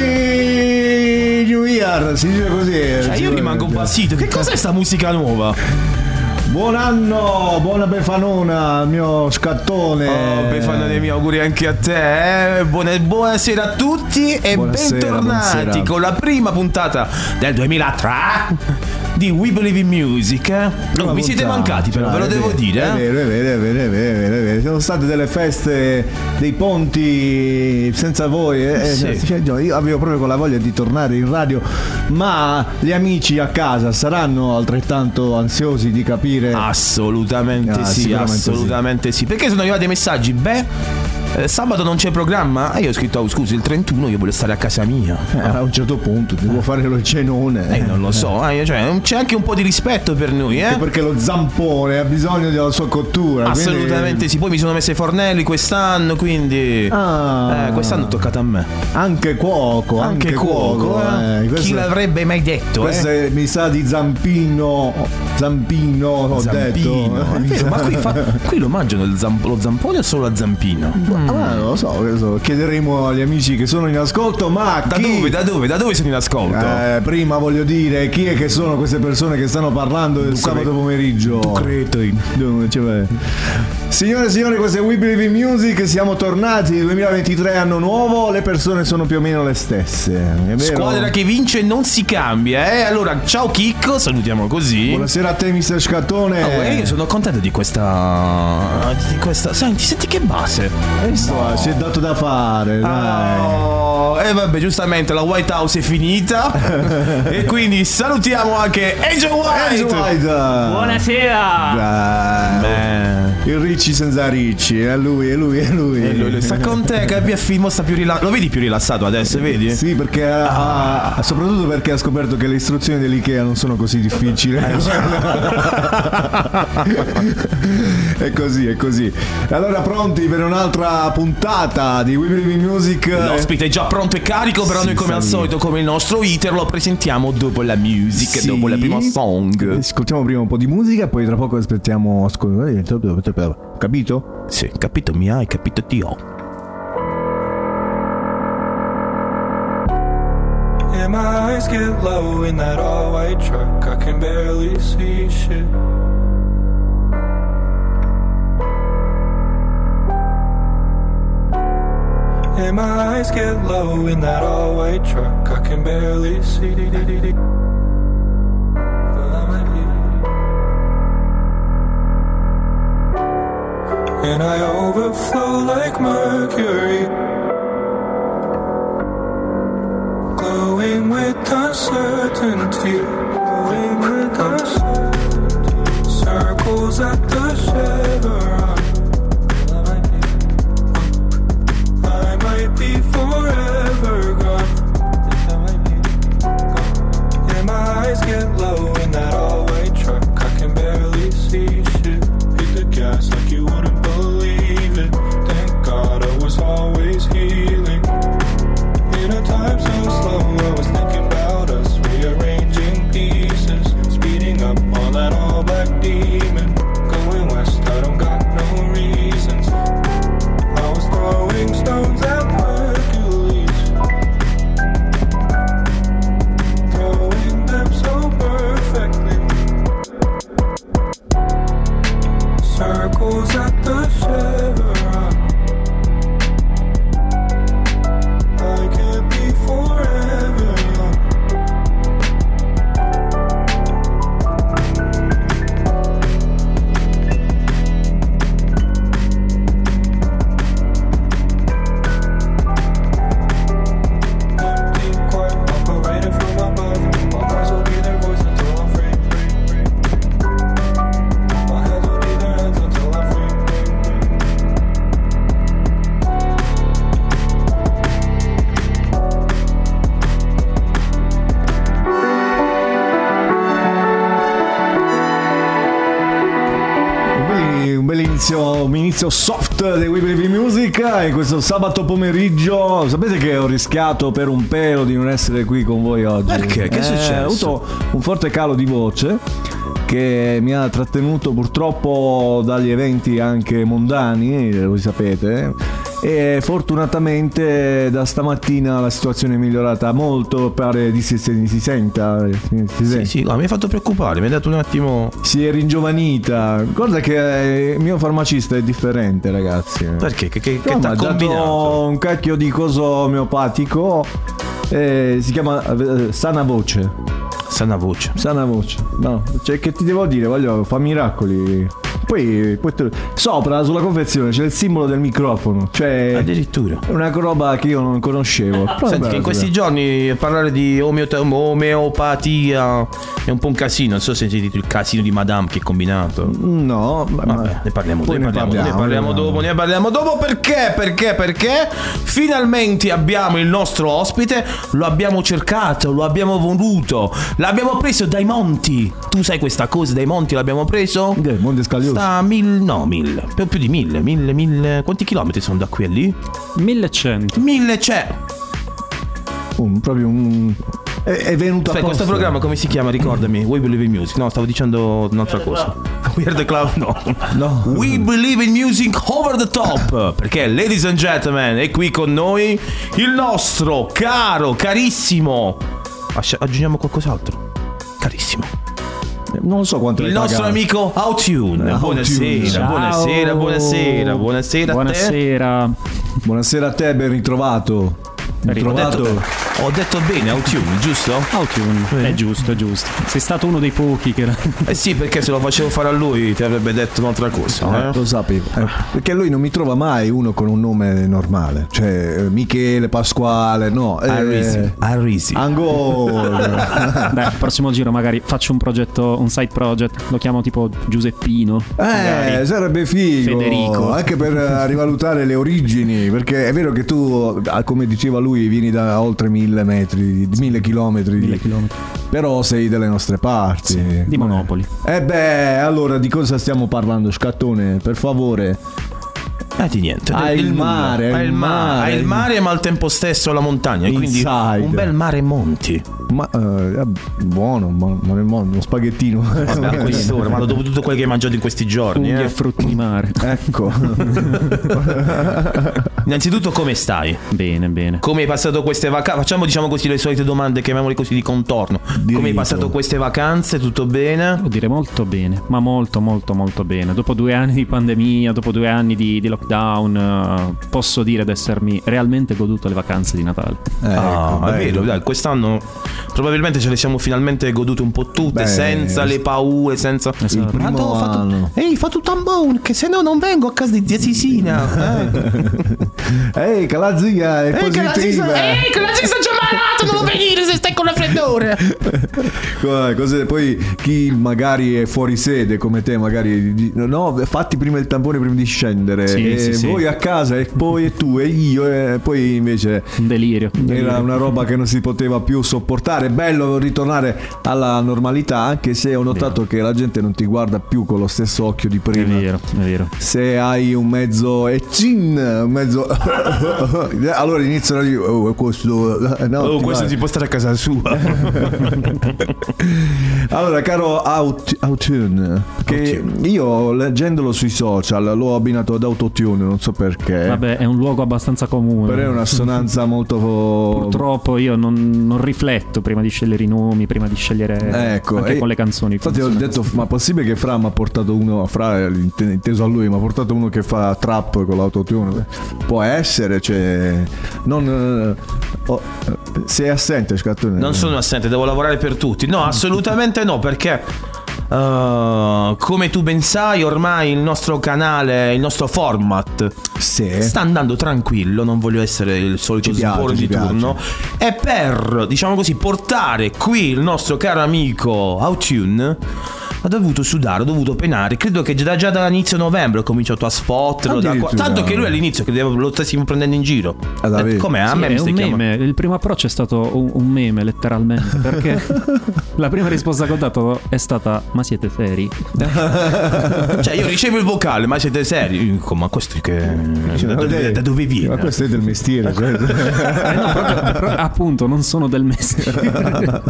Happy New Year, si dice così. Cioè, io rimango basito. Che cos'è sta musica nuova? Buon anno, buona Befanona, mio scattone. Oh, Befano dei miei auguri anche a te. eh. Buona- buonasera a tutti e Buonasera, bentornati buonasera. con la prima puntata del 2003 di We Believe in Music. eh. Oh, Prima mi siete mancati, però, cioè, ve lo è devo vero, dire. È eh. vero, è vero, è vero, è vero, è vero, è vero. Sono state delle feste dei ponti senza voi. eh, eh, Sì. cioè, io avevo proprio con la voglia di tornare in radio, ma gli amici a casa saranno altrettanto ansiosi di capire. Assolutamente Ah, sì, assolutamente sì. Perché sono arrivati messaggi? Beh, eh, sabato non c'è programma? E io ho scritto, oh, scusi, il 31 io voglio stare a casa mia. Eh, a un certo punto devo fare lo cenone. Eh, non lo so, eh, cioè, c'è anche un po' di rispetto per noi, eh? Perché lo zampone ha bisogno della sua cottura. quindi- Assolutamente sì, poi mi sono messo i fornelli quest'anno, quindi Ah. eh, quest'anno è toccato a me. Anche cuoco, anche, Anche cuoco, eh. questo- Chi l'avrebbe mai detto? Questo eh? è- mi sa di zampino. Zampino, ho Zampino, detto. vero, ma qui, fa- qui lo mangiano zamp- lo zampone o solo la zampina? Ah, non lo so, questo chiederemo agli amici che sono in ascolto, ma Da chi... dove? Da dove? Da dove sono in ascolto? Eh, prima voglio dire chi è che sono queste persone che stanno parlando del sabato pomeriggio. Dove ci vai? Signore e signori, questo è We Believe in Music, siamo tornati, 2023 anno nuovo, le persone sono più o meno le stesse? Squadra che vince non si cambia, eh? Allora, ciao Chicco, salutiamo così. Buonasera a te, mister Scattone. Oh, io sono contento di questa. di questa. Senti, senti che base. Eh, sto- si è dato da fare. Oh, e vabbè, giustamente la White House è finita. e quindi salutiamo anche Angel White. Angel White. Buonasera! Dai. Beh, Il Ricci senza Ricci, è lui, è lui, è lui. e lui, lui sta con te, capi a film, sta più rilassato. Lo vedi più rilassato adesso, vedi? Sì, perché ha- ha- soprattutto perché ha scoperto che le istruzioni dell'IKEA non sono così difficili. Eh, è così, è così. Allora pronti per un'altra puntata di We Believe in Music? L'ospite è già pronto e carico, però Sì, noi come al solito, come il nostro iter, lo presentiamo dopo la music, Sì. dopo la prima song. Ascoltiamo prima un po' di musica, poi tra poco aspettiamo. eh, Capito? Sì, capito mi hai, capito ti ho. Yeah, my eyes get low in that all white truck. I can barely see shit. Yeah, my eyes get low in that all white truck. I can barely see. Might be- And I overflow like mercury. glowing with uncertainty, glowing with uncertainty. Circles at the chevron. Eyes get low in that all-white inizio soft dei We Music e questo sabato pomeriggio sapete che ho rischiato per un pelo di non essere qui con voi oggi Perché? Che è Eh, successo? Ho avuto un forte calo di voce che mi ha trattenuto purtroppo dagli eventi anche mondani, eh, voi sapete. E fortunatamente da stamattina la situazione è migliorata molto, pare di si, si, si senta. Si, si Sì, sì, no, mi hai fatto preoccupare, mi hai dato un attimo. Si è ringiovanita. Guarda che eh, il mio farmacista è differente, ragazzi. Perché? Che, che, che No, mi ha dato un cacchio di coso omeopatico. eh, si chiama eh, Sana Voce. Sana voce. Sana Voce. No, cioè che ti devo dire, voglio fa miracoli. Poi, tu- sopra sulla confezione c'è il simbolo del microfono. Cioè Addirittura. è una roba che io non conoscevo. Senti, che in questi giorni parlare di omeota- omeopatia è un po' un casino. Non so se hai sentito il casino di Madame che è combinato. No, ma- Vabbè, ne parliamo, poi ne ne parliamo, ne parliamo ne dopo, ne parliamo dopo perché? Perché? Perché? Finalmente abbiamo il nostro ospite, lo abbiamo cercato, lo abbiamo voluto, l'abbiamo preso dai monti. Tu sai questa cosa, dai monti l'abbiamo preso? Monte Scaglioso. Sta a mille, no, mille, più, più di mille, mille, mille. Quanti chilometri sono da qui a lì? 1100. Mille c'è. Un- proprio un. È, è venuto Aspetta, questo apposta. programma come si chiama? Ricordami. We Believe in Music. No, stavo dicendo un'altra cosa. We are the Club. No. No. We Believe in Music Over the Top. Perché, ladies and gentlemen, è qui con noi il nostro caro, carissimo. Asci- Aggiungiamo qualcos'altro. Carissimo. Non so quanto Il nostro pagato. amico Outune. Outune. Buonasera, buonasera, buonasera, buonasera. a te. Buonasera. Buonasera a te, ben ritrovato. Ho ritrovato. detto, ho detto bene, Outune, giusto? Outune. È giusto, è giusto. Sei stato uno dei pochi che... Eh sì, perché se lo facevo fare a lui ti avrebbe detto un'altra cosa. Eh, eh? lo sapevo. Eh, perché lui non mi trova mai uno con un nome normale. Cioè, eh, Michele, Pasquale, no. Eh, Arisi. Arisi. Angolo. Beh, prossimo giro magari faccio un progetto, un side project. Lo chiamo tipo Giuseppino. Eh, magari. sarebbe figo. Federico. Anche per eh, rivalutare le origini. Perché è vero che tu, ah, come diceva lui, vieni da oltre mille metri, mille chilometri. Mille chilometri. Però sei delle nostre parti. Di Monopoli. Eh beh, allora di cosa stiamo parlando, Scattone? Per favore. Ah, di niente. Del- il mare, Ah, il mare. Ah, il mare, ma al tempo stesso la montagna. Quindi Inside. un bel mare e monti. Ma eh, buono, ma, ma nel mondo, uno spaghettino. Vabbè, a quest'ora, ma dopo tutto quello che hai mangiato in questi giorni. Funghi eh. e frutti di mare. ecco. Innanzitutto, come stai? Bene, bene. Come hai passato queste vacanze? Facciamo, diciamo così, le solite domande, chiamiamole così di contorno. Come hai passato queste vacanze? Tutto bene? Devo dire molto bene, ma molto molto molto bene. Dopo due anni di pandemia, dopo due anni di, di lockdown, eh, posso dire di essermi realmente goduto le vacanze di Natale. ah, Ecco, è bello. vero, dai, quest'anno probabilmente ce le siamo finalmente godute un po' tutte, Beh, senza le paure, senza... Esatto. primo Ma tu, fa tu- anno. Ehi, fa tutto un buon, che se no non vengo a casa di zia Sisina. Eh. Ehi, che la zia è positiva. Ehi, che la zia sta già malato, non venire se stai con la freddore. Co- cose- poi chi magari è fuori sede come te, magari no, fatti prima il tampone prima di scendere. Sì, e sì, sì. voi a casa e poi e tu e io e poi invece Un delirio. un delirio. era una roba che non si poteva più sopportare. Bello ritornare alla normalità, anche se ho notato che la gente non ti guarda più con lo stesso occhio di È prima. vero, è vero. Se hai un mezzo e cin, un mezzo allora iniziano a dire oh, questo no, Oh, ti questo va. si può stare a casa sua. Allora, caro Out- Outune, che io leggendolo sui social l'ho abbinato ad Autotune, non so perché. Vabbè, è un luogo abbastanza comune. Però è un'assonanza molto Purtroppo io non, non rifletto prima di scegliere i nomi, prima di scegliere Ecco, anche e- con le canzoni. Infatti ho detto, così. ma possibile che Fra mi ha portato uno, Fra inte- inteso a lui, mi ha portato uno che fa trap con l'autotune? Può essere, cioè... Non... oh, sei assente, Scattone? Non sono assente, devo lavorare per tutti. No, assolutamente no, perché uh, come tu ben sai, ormai il nostro canale, il nostro format Sì. sta andando tranquillo, non voglio essere il solito ci di turno. E per, diciamo così, portare qui il nostro caro amico Outune Ho dovuto sudare, ho dovuto penare. Credo che già, già dall'inizio novembre ho cominciato a sfotterlo. da. Tanto che lui all'inizio credeva lo stessimo prendendo in giro. Ah? Eh, Com'è? A Sì, è un meme. Il primo approccio è stato un, un meme, letteralmente. Perché la prima risposta che ho dato è stata: Ma siete seri? Cioè, io ricevo il vocale, ma siete seri? Dico, ma questo è che. Da dove, da dove viene? Ma questo è del mestiere. cioè. Eh no, proprio- pro- appunto, non sono del mestiere.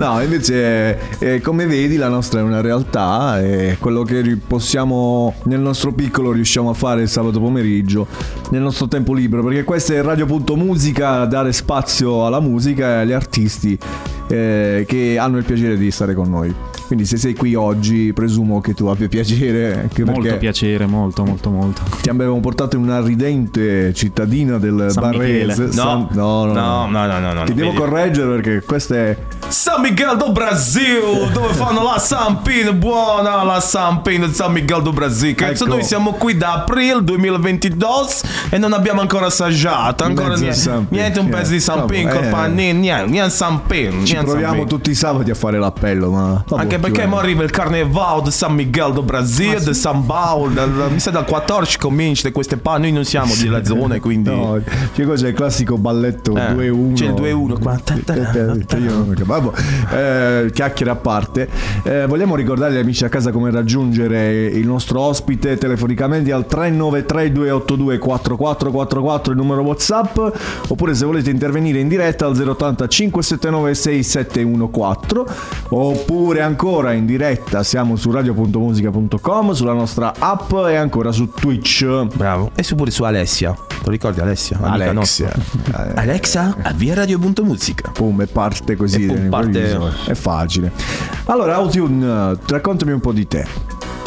No, invece, eh, come vedi, la nostra è una realtà e quello che possiamo nel nostro piccolo riusciamo a fare il sabato pomeriggio, nel nostro tempo libero, perché questa è Radio.musica, dare spazio alla musica e agli artisti eh, che hanno il piacere di stare con noi. Quindi se sei qui oggi, presumo che tu abbia piacere, anche molto piacere, molto, molto, molto. ti abbiamo portato in una ridente cittadina del San. Barrese. San- no, no, no, no, no, no, no, Ti devo correggere perché questa è San Miguel do Brasil, dove fanno la Sampin, buona la Sampin di San Miguel do Brasil. Cazzo, Ecco. noi siamo qui da aprile 2022 e non abbiamo ancora assaggiato, ancora niente, niente un pezzo di Sampin eh. panini, niente, niente Sampin, Ci niente proviamo Sampin. tutti i sabati a fare l'appello, ma vabbè, Anche perché mo arriva il carnevale di San Miguel do Brasil, di San Paolo, mi sa dal 14 comincia di queste pa, noi non siamo della zona, quindi... No, c'è cosa il classico balletto Eh, 2-1. c'è il 2-1 qua. Vabbè, eh, chiacchiere a parte. Eh, vogliamo ricordare agli amici a casa come raggiungere il nostro ospite telefonicamente al 393 282 4444 il numero WhatsApp oppure se volete intervenire in diretta al 080 579 6714 oppure ancora in diretta siamo su radio.musica.com sulla nostra app e ancora su Twitch. Bravo. E su pure su Alessia. Te lo ricordi Alessia? Amica Alexia. Eh, Alexa, avvia radio.musica. Pum, e parte così E pum, parte- È facile. Allora, Autune, raccontami un po' di te.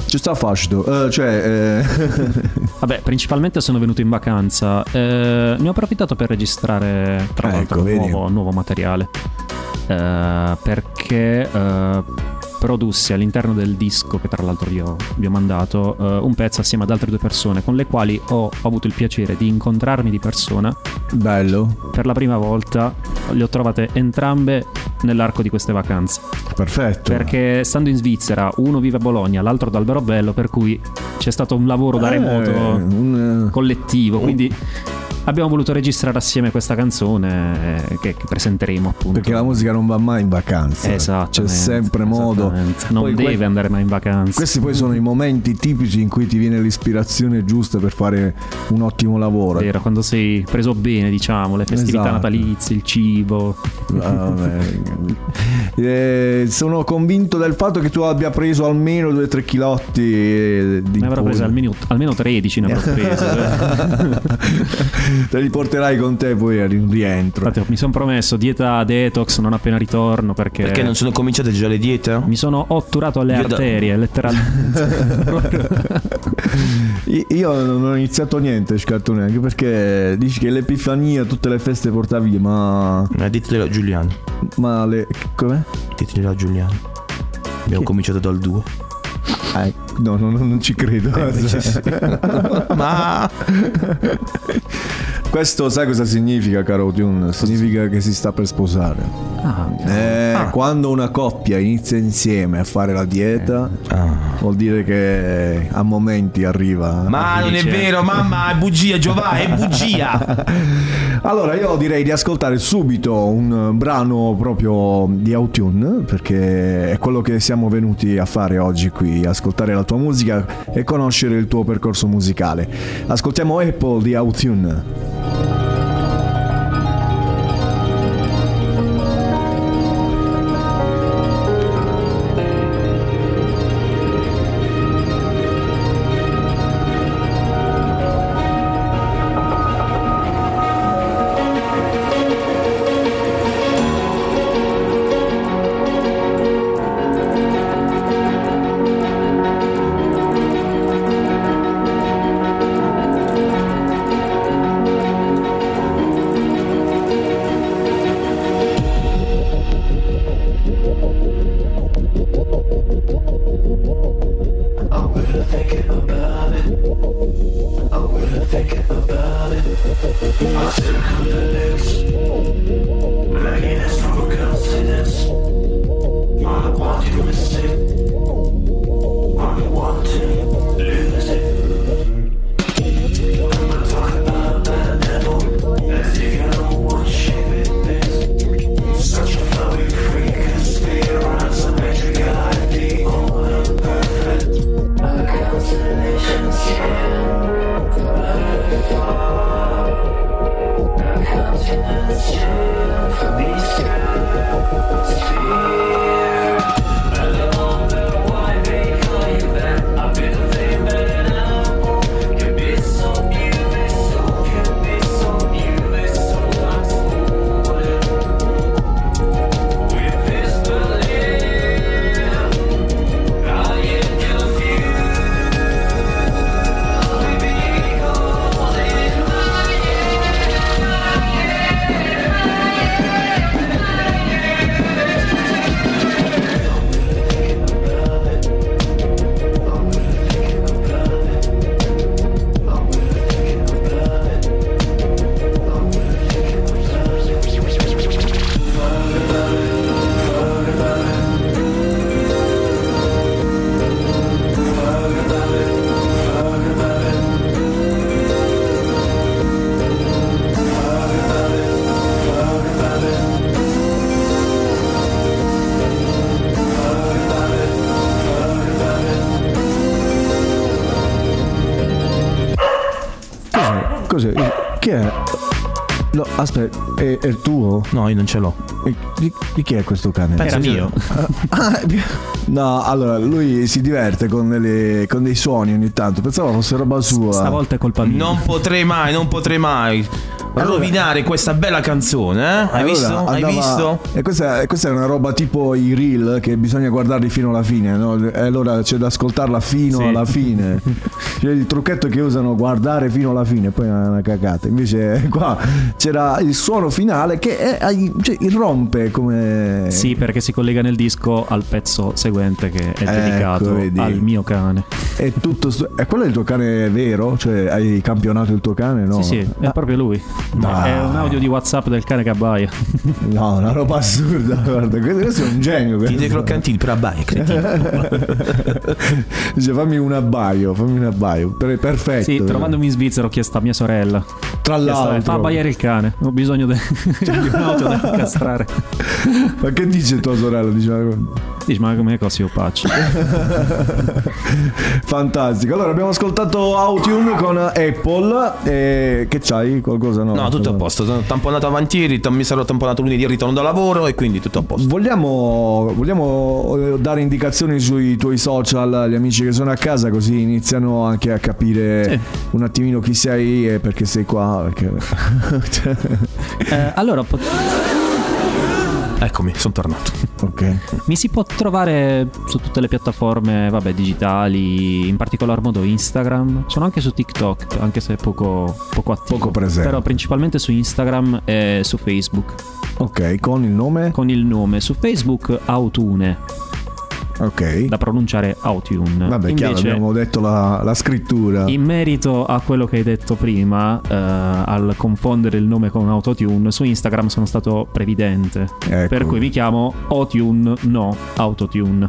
Ci sta facile. Eh, cioè, eh, Vabbè, principalmente sono venuto in vacanza. eh, ne ho approfittato per registrare, tra Ecco, l'altro, nuovo, nuovo materiale. Eh, perché eh, produssi all'interno del disco, che tra l'altro vi ho, vi ho mandato, eh, un pezzo assieme ad altre due persone con le quali ho, ho avuto il piacere di incontrarmi di persona. bello, Per la prima volta le ho trovate entrambe nell'arco di queste vacanze. perfetto. Perché stando in Svizzera, uno vive a Bologna, l'altro ad Alberobello, per cui c'è stato un lavoro da Eh, remoto un, eh, collettivo. Quindi abbiamo voluto registrare assieme questa canzone eh, che, che presenteremo appunto. perché la musica non va mai in vacanza. Esatto. C'è sempre modo. Non Poi deve que- andare mai in vacanza. Questi poi sono i momenti tipici in cui ti viene l'ispirazione giusta per fare un ottimo lavoro. Vero, quando sei preso bene, diciamo, le festività Esatto. natalizie, il cibo. Vabbè. Eh, sono convinto del fatto che tu abbia preso almeno 2-3 chilotti eh, di Ne avrò prese pollo. almeno, almeno 13, ne avrò prese. Te li porterai con te poi al rientro. Infatti, mi sono promesso dieta detox non appena ritorno perché, Perché non sono cominciate già le diete? mi sono otturato alle Io da- arterie, letteralmente. I- Io non ho iniziato niente, scartone, anche perché dici che l'Epifania tutte le feste porta via, ma. Eh, ditelo a Giuliano. Ma le. Com'è? Ditelo a Giuliano. Abbiamo cominciato dal 2. Eh, no, no, no, non ci credo. Ma Questo sai cosa significa, caro Tune? Significa che si sta per sposare. Ah, Eh, Quando una coppia inizia insieme a fare la dieta, vuol dire che a momenti arriva. Ma non è Dice- vero, mamma, è bugia, Giovanni, è bugia. Allora io direi di ascoltare subito un brano proprio di Autune perché è quello che siamo venuti a fare oggi qui, ascoltare la tua musica e conoscere il tuo percorso musicale. Ascoltiamo Apple di Autune. Aspetta, è, è il tuo? No, io non ce l'ho. E Di, di chi è questo cane? Penso Era mio. Ah, no, allora lui si diverte con, delle- con dei suoni ogni tanto. Pensavo fosse roba sua. Stavolta è colpa mia. Non potrei mai, non potrei mai rovinare questa bella canzone, eh? Hai Allora, visto? Hai andava- visto? E questa, e questa è una roba tipo i reel che bisogna guardarli fino alla fine, no? E allora c'è da ascoltarla fino Sì. alla fine. C'è il trucchetto che usano guardare fino alla fine, poi è una cagata. Invece qua c'era il suono finale che è, cioè, irrompe come... Sì, perché si collega nel disco al pezzo seguente che è Ecco, dedicato vedi. al mio cane. È tutto... stu- E quello è il tuo cane vero? Cioè hai campionato il tuo cane? No. Sì, sì, è Ah, proprio lui. Dai. È un audio di WhatsApp del cane che abbaia. No, una roba assurda. Guarda, questo è un genio. Ti questo. dei croccantini per abbaia, cretino. Dice fammi un abbaio, fammi un abbaio. Per- perfetto. Sì, trovandomi in Svizzera ho chiesto a mia sorella. Tra chiesto, l'altro. "Eh, Fa abbaiare il cane. Ho bisogno de- di un'auto da castrare. Ma che dice tua sorella? Dice, Dici, ma come così opacci? fantastico. Allora abbiamo ascoltato Autune con Apple. E che c'hai? Qualcosa no? No, tutto a posto. Sono tamponato avanti ieri, mi sarò tamponato lunedì ritorno da lavoro e quindi tutto a posto. Vogliamo, vogliamo eh, dare indicazioni sui tuoi social agli amici che sono a casa così iniziano anche a capire Sì. un attimino chi sei e perché sei qua. Perché... Eh, allora, pot- Eccomi, sono tornato. ok. mi si può trovare su tutte le piattaforme vabbè, digitali, in particolar modo Instagram. Sono anche su TikTok, anche se poco, poco attivo. Poco presente. Però principalmente su Instagram e su Facebook. Ok, con il nome? Con il nome su Facebook Autune, Ok. da pronunciare Autune. Vabbè, chiaro, Invece, abbiamo detto la, la scrittura. In merito a quello che hai detto prima, eh, al confondere il nome con Autotune, su Instagram sono stato previdente. Ecco. Per cui mi chiamo Otune, no Autotune.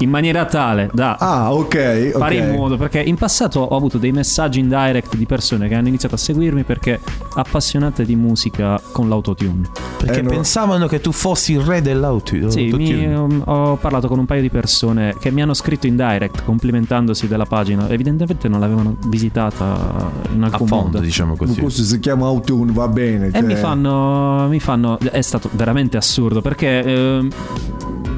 In maniera tale da Ah, ok. ok. fare in modo, perché in passato ho avuto dei messaggi in direct di persone che hanno iniziato a seguirmi perché appassionate di musica con l'autotune. Perché Eh, no. pensavano che tu fossi il re dell'auto. Sì, autotune. mi- um, ho parlato con un paio di persone che mi hanno scritto in direct complimentandosi della pagina. Evidentemente non l'avevano visitata in a alcun fondo, modo. diciamo così. Questo si chiama Autune, va bene. E cioè- mi fanno, mi fanno. È stato veramente assurdo perché. ehm,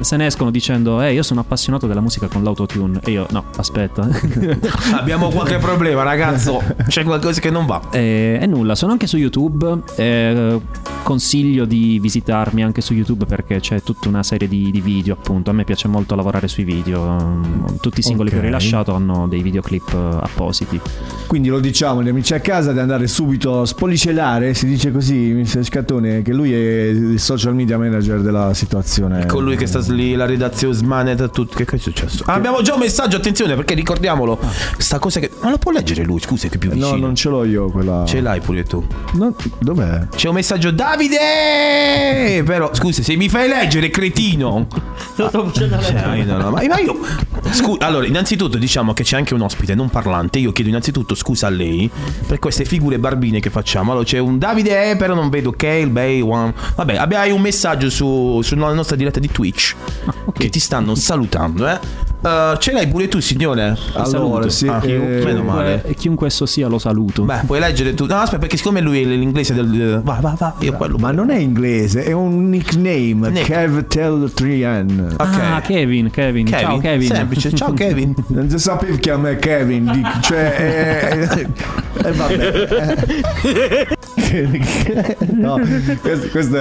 se ne escono dicendo, eh, io sono appassionato della musica con l'autotune. E io, no, aspetta. Abbiamo qualche problema, ragazzo. C'è qualcosa che non va. e, e nulla, sono anche su YouTube. eh, consiglio di visitarmi anche su YouTube perché c'è tutta una serie di, di video, appunto. A me piace molto lavorare sui video. Tutti i singoli che ho rilasciato hanno dei videoclip eh, appositi. Quindi lo diciamo agli amici a casa di andare subito a spolicellare, si dice così, Mr. Scattone, che lui è il social media manager della situazione. Colui che sta lì, la redazione smanetta tutto. Che cosa è successo? Ah, abbiamo già un messaggio, attenzione, perché ricordiamolo. Sta cosa che. Ma lo può leggere lui? Scusa, che è più vicino. No, non ce l'ho io quella. Ce l'hai pure tu. No, dov'è? C'è un messaggio Davide! Però scusa, se mi fai leggere, cretino. Cioè, io non- ma ma io scu- allora, innanzitutto diciamo che c'è anche un ospite non parlante. Io chiedo innanzitutto scusa a lei per queste figure barbine che facciamo. Allora c'è un Davide, però non vedo Kale, Bay, One. Vabbè, abbiamo un messaggio su, sulla nostra diretta di Twitch che ti stanno salutando, eh. Eh, ce l'hai pure tu, signore? Allora, saluto. sì, Ah, eh, meno male. E chiunque esso sia lo saluto. Beh, puoi leggere tu. No, aspetta, perché siccome lui è l'inglese del. Va, va, va. Io quello. Ma non è inglese, è un nickname, Nick. Kev Tell 3N. Ok. Ah, Kevin, Kevin, Ciao Kevin. Semplice. Ciao Kevin. Non si sapeva che a me Kevin, dic- cioè... eh, eh, vabbè. no, questo, questo,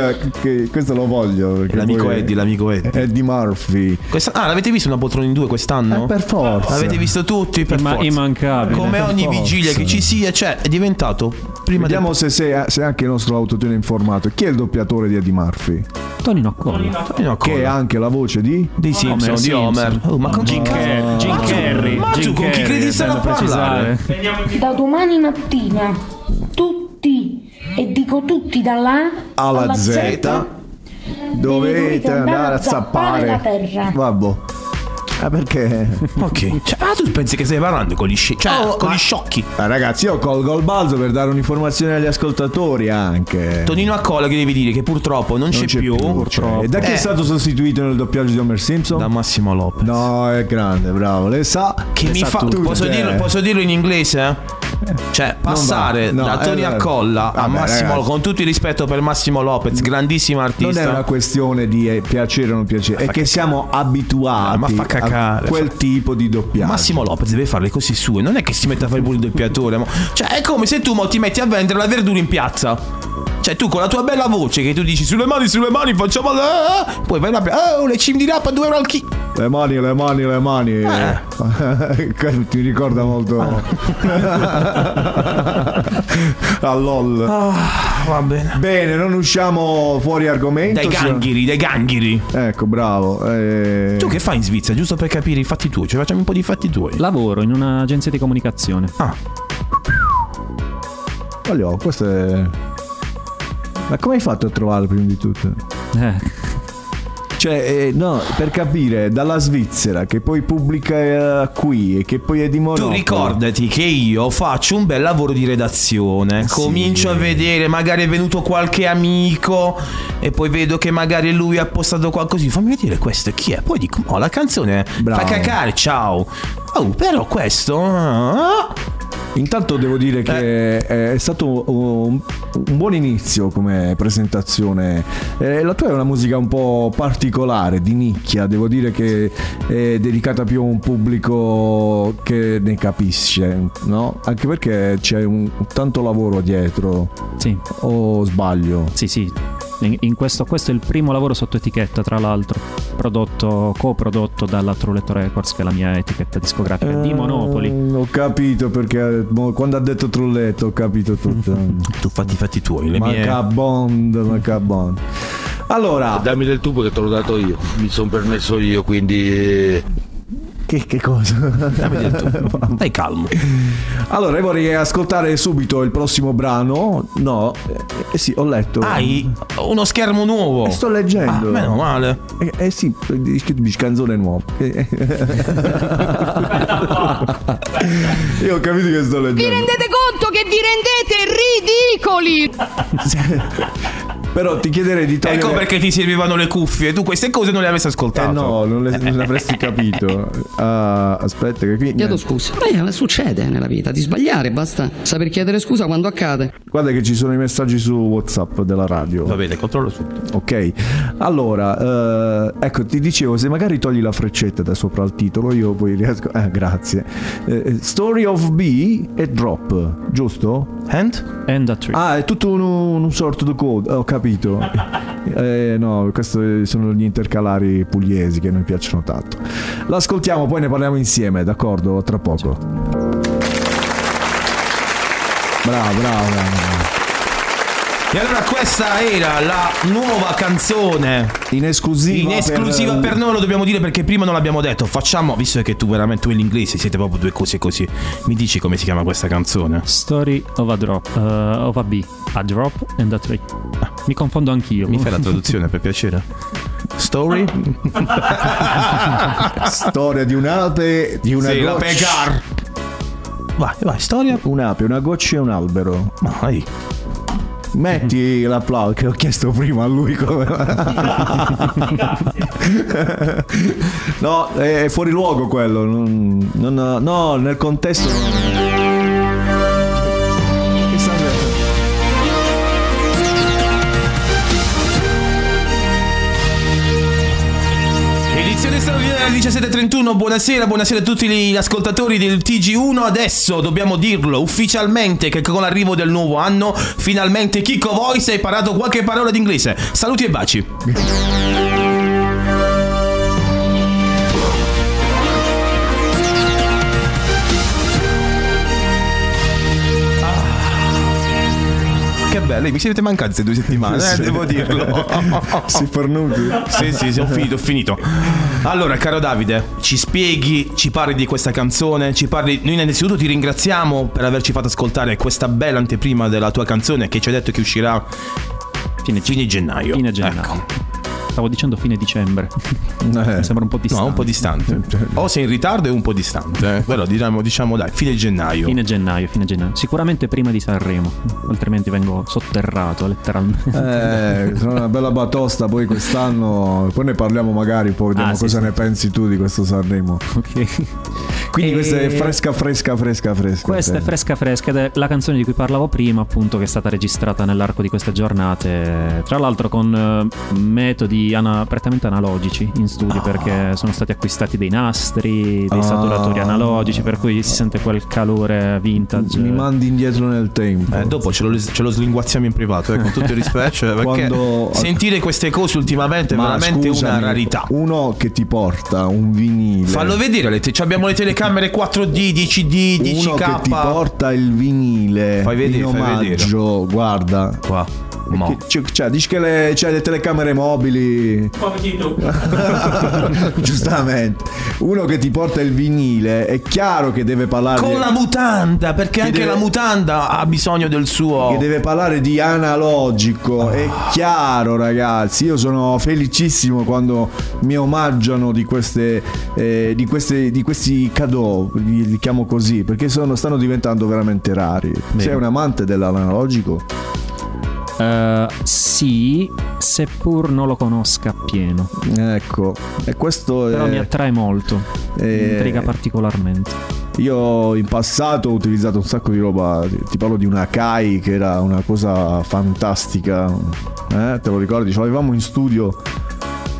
questo lo voglio. L'amico poi- Eddie, l'amico Eddie. Eddie Murphy. Questa- ah, l'avete visto una poltrona in due quest'anno? Eh, per forza. L'avete visto tutti? Per Imma- forza. immancabile. Come ogni forza. vigilia che ci sia, cioè, è diventato prima Vediamo se, se, se anche il nostro autotune è informato. Chi è il doppiatore di Eddie Murphy? Tonino Accolla. del no, Che è anche la voce di... di Simpson, Homer di Homer. Oh, ma con Jim, chi Car- Jim Ma tu- Carrey. Ma tu con chi credi stai a parlare? Da domani mattina tutti, e dico tutti dalla A alla Z, dovete andare a zappare la terra. Vabbè. Ah, perché? Ok. Cioè, ah, tu pensi che stai parlando con gli, sci- cioè, Oh, con ma- gli sciocchi? Ah, ragazzi, io colgo il balzo per dare un'informazione agli ascoltatori anche. Tonino Accola che devi dire che purtroppo non, Non c'è, più. cioè. E da chi Eh, è stato sostituito nel doppiaggio di Homer Simpson? Da Massimo Lopez. No, è grande, bravo. Le sa Che le mi sa fa. tutte. Posso dirlo, posso dirlo in inglese? Cioè, passare no, da Tony Accolla a vabbè, Massimo, ragazzi. con tutto il rispetto per Massimo Lopez, grandissimo Non artista. è una questione di eh, piacere o non piacere, è che siamo abituati No, ma cacare, a quel tipo di doppiaggio. Massimo Lopez deve fare le cose sue, non è che si mette a fare pure il doppiatore. mo. Cioè, è come se tu mo ti metti a vendere la verdura in piazza. Cioè, tu con la tua bella voce che tu dici sulle mani, sulle mani, facciamo. la- Poi vai là, oh, le cim di rap a 2 euro al chilo. Le mani, le mani, le mani. Eh. Ti ricorda molto. a LOL. Va bene. Bene, non usciamo fuori argomento. Dai gangheri, dai gangheri. Ecco, bravo. eh, Tu che fai in Svizzera? Giusto per capire i fatti tuoi. Cioè, facciamo un po' di fatti tuoi. Lavoro in un'agenzia di comunicazione. Ah, Voglio, questo è. Ma come hai fatto a trovarlo prima di tutto? Eh, Cioè, eh, no, per capire, dalla Svizzera che poi pubblica eh, qui e che poi è di tu Monopoli. ricordati che io faccio un bel lavoro di redazione. Comincio a vedere, magari è venuto qualche amico e poi vedo che magari lui ha postato qualcosa. Fammi vedere questo chi è. Poi dico, oh, la canzone Bravo. fa cacare, ciao. Oh, però questo. ah, Intanto devo dire che Eh. è stato un, un buon inizio come presentazione. Eh, la tua è una musica un po' particolare, di nicchia, devo dire che è dedicata più a un pubblico che ne capisce, no? Anche perché c'è un, tanto lavoro dietro, sì, o sbaglio? sì, sì. In, questo, questo è il primo lavoro sotto etichetta, tra l'altro, prodotto, coprodotto dalla Trulletto Records, che è la mia etichetta discografica di Monopoli. Eh, ho capito perché quando ha detto trulletto ho capito tutto. Tu fatti i fatti tuoi. Le mie. Macabond, macabond. Allora, Dammi del tubo che te l'ho dato io, mi sono permesso io, quindi eh, che, che cosa? Dai calmo. allora, io vorrei ascoltare subito il prossimo brano. No, eh, eh sì, ho letto. Hai uno schermo nuovo. Eh, sto Ah, leggendo. meno male. Eh, eh sì, dici canzone nuova. Eh, Io ho capito che sto Vi leggendo. rendete conto che vi rendete ridicoli? Però ti chiederei di togliere. Ecco perché ti servivano le cuffie. Tu queste cose non le avresti Eh ascoltate. no, non, le- non l'avresti capito. Ah, aspetta, che qui. Chiedo scusa. Eh, succede nella vita di sbagliare, basta saper chiedere scusa quando accade. Guarda che ci sono i messaggi su WhatsApp della radio. Va bene, controllo subito. Ok, allora, eh, ecco, ti dicevo, se magari togli la freccetta da sopra al titolo, io poi riesco... Eh, grazie. Eh, Story of B e Drop, giusto? Hand? And a tree. Ah, è tutto un, un sorto di code, ho capito. Eh, no, questi sono gli intercalari pugliesi che a noi piacciono tanto. L'ascoltiamo, poi ne parliamo insieme, d'accordo? Tra poco. Bravo, bravo, bravo. E allora questa era la nuova canzone. In esclusiva. In esclusiva per, noi lo dobbiamo dire perché prima non l'abbiamo detto. Facciamo, visto che tu veramente tu e l'inglese siete proprio due cose così. Mi dici come si chiama questa canzone? Story of a drop, uh, of a bee, a drop and a tree. Mi confondo anch'io. Mi fai la traduzione per piacere? Story? Storia di un'ape, di una Sì, goccia- pegar. Vai, vai, storia. Un'ape, una goccia e un albero. Vai. Metti l'applauso che ho chiesto prima a lui come... No, è fuori luogo quello. non- non- no, nel contesto. non- alle 17.31, buonasera, buonasera a tutti gli ascoltatori del TG1. Adesso dobbiamo dirlo ufficialmente che con l'arrivo del nuovo anno, finalmente Kiko Voice ha imparato qualche parola d'inglese. Saluti e baci. Che bello, mi siete mancati queste due settimane, eh, Sì. devo dirlo. Si fornuti. Sì, sì, sì, ho finito, ho finito. Allora, caro Davide, ci spieghi, ci parli di questa canzone, ci parli. Noi innanzitutto ti ringraziamo per averci fatto ascoltare questa bella anteprima della tua canzone che ci hai detto che uscirà Fine, fine gennaio. Fine gennaio. Ecco. Stavo dicendo fine dicembre. Mi sembra un po' distante. No, un po' distante. O sei in ritardo e un po' distante. eh. Però diciamo, diciamo dai, fine gennaio. Fine gennaio, fine gennaio. Sicuramente prima di Sanremo, altrimenti vengo sotterrato letteralmente. Eh, sono una bella batosta poi quest'anno. Poi ne parliamo magari, poi vediamo Ah, sì, cosa sì. ne pensi tu di questo Sanremo. Ok. Quindi E- questa è fresca, fresca, fresca, fresca. Questa è Sì. fresca fresca ed è la canzone di cui parlavo prima, appunto, che è stata registrata nell'arco di queste giornate. Tra l'altro con eh, metodi ana- prettamente analogici in studio, perché sono stati acquistati dei nastri, dei Ah. saturatori analogici, per cui si sente quel calore vintage. Mi mandi indietro nel tempo. Eh, dopo ce lo, ce lo slinguazziamo in privato, eh, con tutto il rispetto. cioè, perché Quando- sentire queste cose ultimamente è veramente una scusami, rarità. Uno che ti porta un vinile. Fallo vedere, le te- ci abbiamo le telecamere 4D, 10D, 10K. Uno che ti porta il vinile Fai vedere, in fai vedere. guarda. Qua. Mo. Che- Cioè, dici che le, c'hai le telecamere mobili. Giustamente. Uno che ti porta il vinile, è chiaro che deve parlare Con di, la mutanda, perché anche deve- la mutanda ha bisogno del suo. che deve parlare di analogico. È chiaro, ragazzi. Io sono felicissimo quando mi omaggiano di queste eh, di queste di questi cadeau, li, li chiamo così, perché sono- stanno diventando veramente rari. Sei un amante dell'analogico? Eh, sì, seppur non lo conosca appieno. Ecco, e questo Però è mi attrae molto. Mi eh, intriga particolarmente. Io in passato ho utilizzato un sacco di roba, ti ti parlo di una Kai che era una cosa fantastica, eh? te lo ricordi? Ce l'avevamo in studio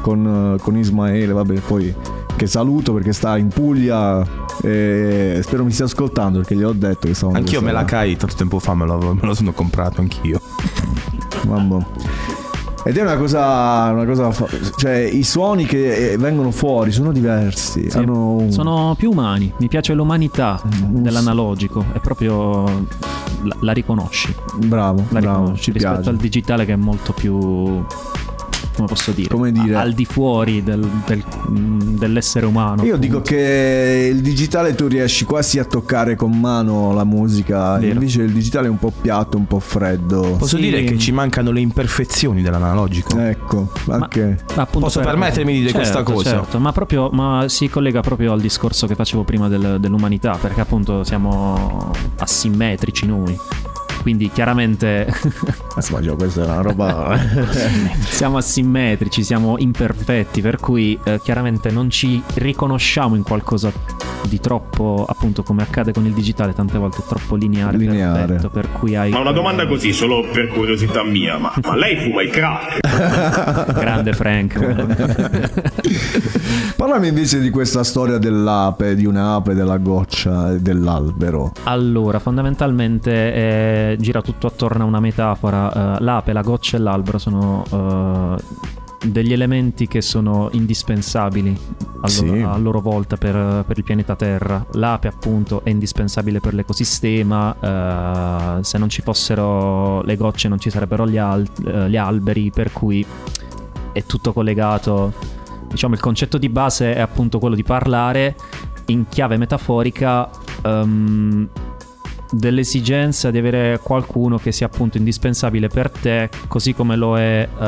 con, con Ismaele, vabbè, poi che saluto perché sta in Puglia e spero mi stia ascoltando perché gli ho detto che stavo Anch'io me la cai tanto tempo fa, me lo, me lo sono comprato anch'io. Mamma. Ed è una cosa, una cosa fa- cioè i suoni che eh, vengono fuori sono diversi, Sì, hanno Sono più umani, mi piace l'umanità Mm, dell'analogico, è proprio la, la riconosci, bravo, la bravo, riconosci ci rispetto piace. al digitale che è molto più come posso dire, Come dire? a- al di fuori del- del- mm, dell'essere umano. Io appunto. dico che il digitale tu riesci quasi a toccare con mano la musica, Vero. invece il digitale è un po' piatto, un po' freddo. Posso Sì. dire che ci mancano le imperfezioni dell'analogico. Ecco, anche Ma Posso permettermi di dire questa Certo, cosa? Certo, ma proprio ma si collega proprio al discorso che facevo prima del- dell'umanità, perché appunto siamo asimmetrici noi. Quindi chiaramente Ma già, questa è una roba siamo asimmetrici, siamo imperfetti, per cui eh, chiaramente non ci riconosciamo in qualcosa di troppo, appunto come accade con il digitale, tante volte troppo lineare, Lineare. perfetto, per cui hai Ma una domanda così, solo per curiosità mia, ma, ma lei fuma il crack? grande Frank. Parlami invece di questa storia dell'ape, di un'ape, della goccia e dell'albero. Allora, fondamentalmente eh, gira tutto attorno a una metafora. eh, l'ape, la goccia e l'albero sono eh, degli elementi che sono indispensabili a, Sì. loro, a loro volta per, per il pianeta Terra. L'ape, appunto, è indispensabile per l'ecosistema. eh, se non ci fossero le gocce, non ci sarebbero gli, al- eh, gli alberi, per cui è tutto collegato. Diciamo, il concetto di base è appunto quello di parlare in chiave metaforica ehm, dell'esigenza di avere qualcuno che sia appunto indispensabile per te, così come lo è eh,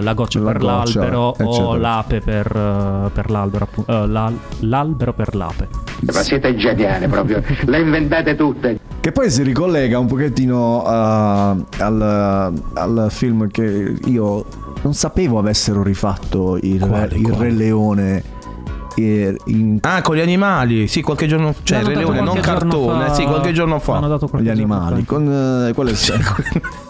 la goccia La per goccia, l'albero eccetera. o l'ape per, eh, per l'albero, appu- eh, l'al- l'albero per l'ape. Ma siete geniali proprio, le inventate tutte. Che poi si ricollega un pochettino uh, al, al film che io non sapevo avessero rifatto il, Quale, il quale? Re Leone. Eh, in Ah, con gli animali. Sì, qualche giorno Cioè, il L'hanno Re Leone, non cartone. fa- Sì, qualche giorno fa. l'hanno dato gli animali. fa. Con eh, qual è il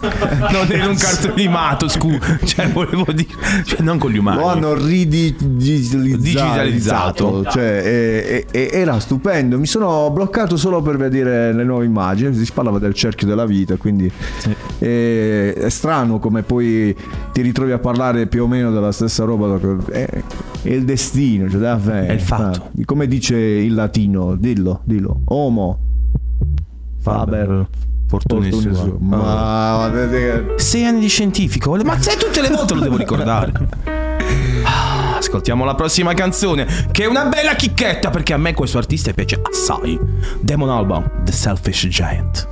non era un cartone animato, scusa. Cioè, volevo dire. Cioè, non con gli umani. Lo hanno ridigitalizzato, Digitalizzato. cioè e- e- e- era stupendo. Mi sono bloccato solo per vedere le nuove immagini. Si parlava del cerchio della vita, quindi eh, è strano come poi ti ritrovi a parlare più o meno della stessa roba. È, è il destino, cioè, È il fatto. Ah, come dice il latino, dillo, dillo. Homo. Faber. Sua. sua. Ma che- Sei anni di scientifico. Ma sai, tutte le volte lo devo ricordare. Ah, Ascoltiamo la prossima canzone, che è una bella chicchetta perché a me questo artista piace assai. Demon Alban, The Selfish Giant.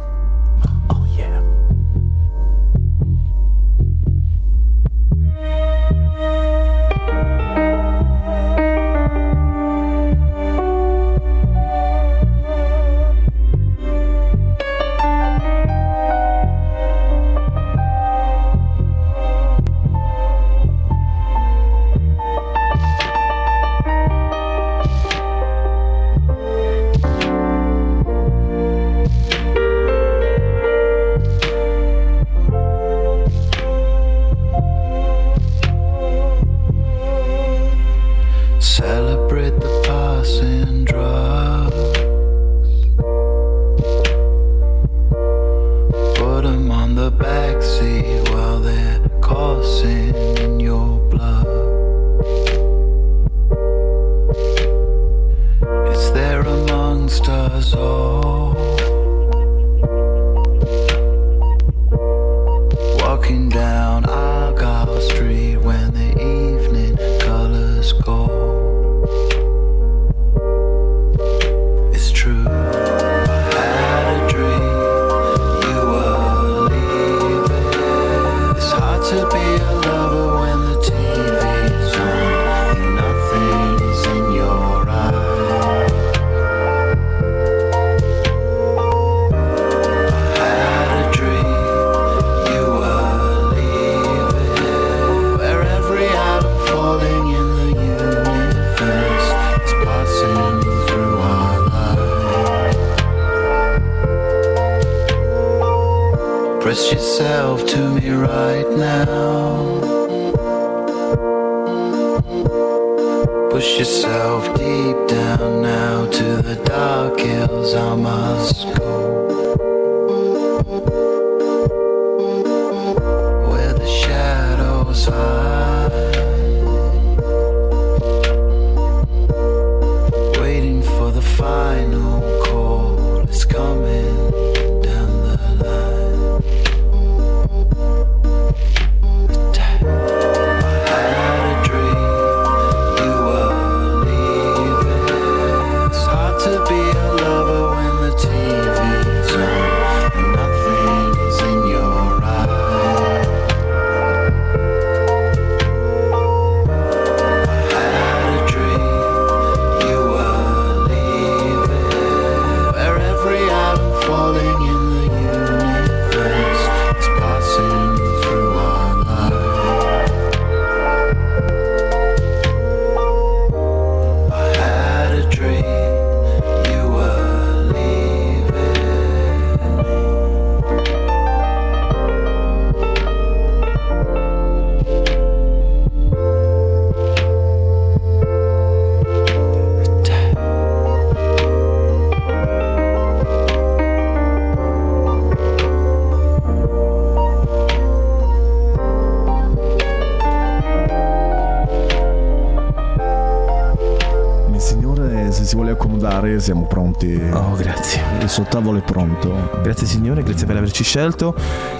Oh, grazie. Il suo tavolo è pronto. Grazie signore, grazie per averci scelto.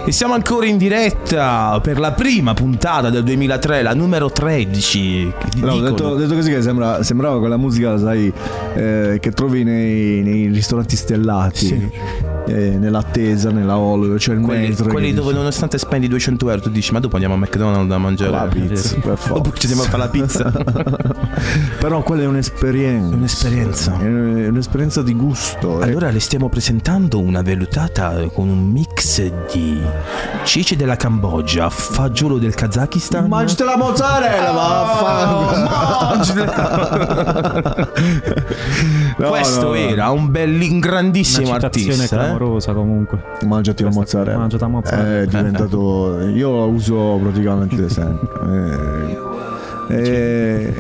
E siamo ancora in diretta per la prima puntata del 2003, la numero 13. Che ti No, detto, detto così che sembra- sembrava quella musica, sai, eh, che trovi nei, nei ristoranti stellati. eh, nell'attesa, nella hall, cioè il Quelli, metro. quelli dove nonostante spendi 200 euro tu dici ma dopo andiamo a McDonald's a mangiare La pizza. Dopo ci andiamo a fare la pizza Però quella è un'esperienza. Un'esperienza. È un'esperienza di gusto. eh. Allora le stiamo presentando una vellutata con un mix di ceci della Cambogia, fagiolo del Kazakistan Mangiate la mozzarella, vaffanculo. No, Questo no, no. era un, belli- un grandissimo Una citazione artista eh? clamorosa comunque. Mangiati la mozzarella. Mangiati la mozzarella. È diventato. Io la uso praticamente sempre. Eh, eh,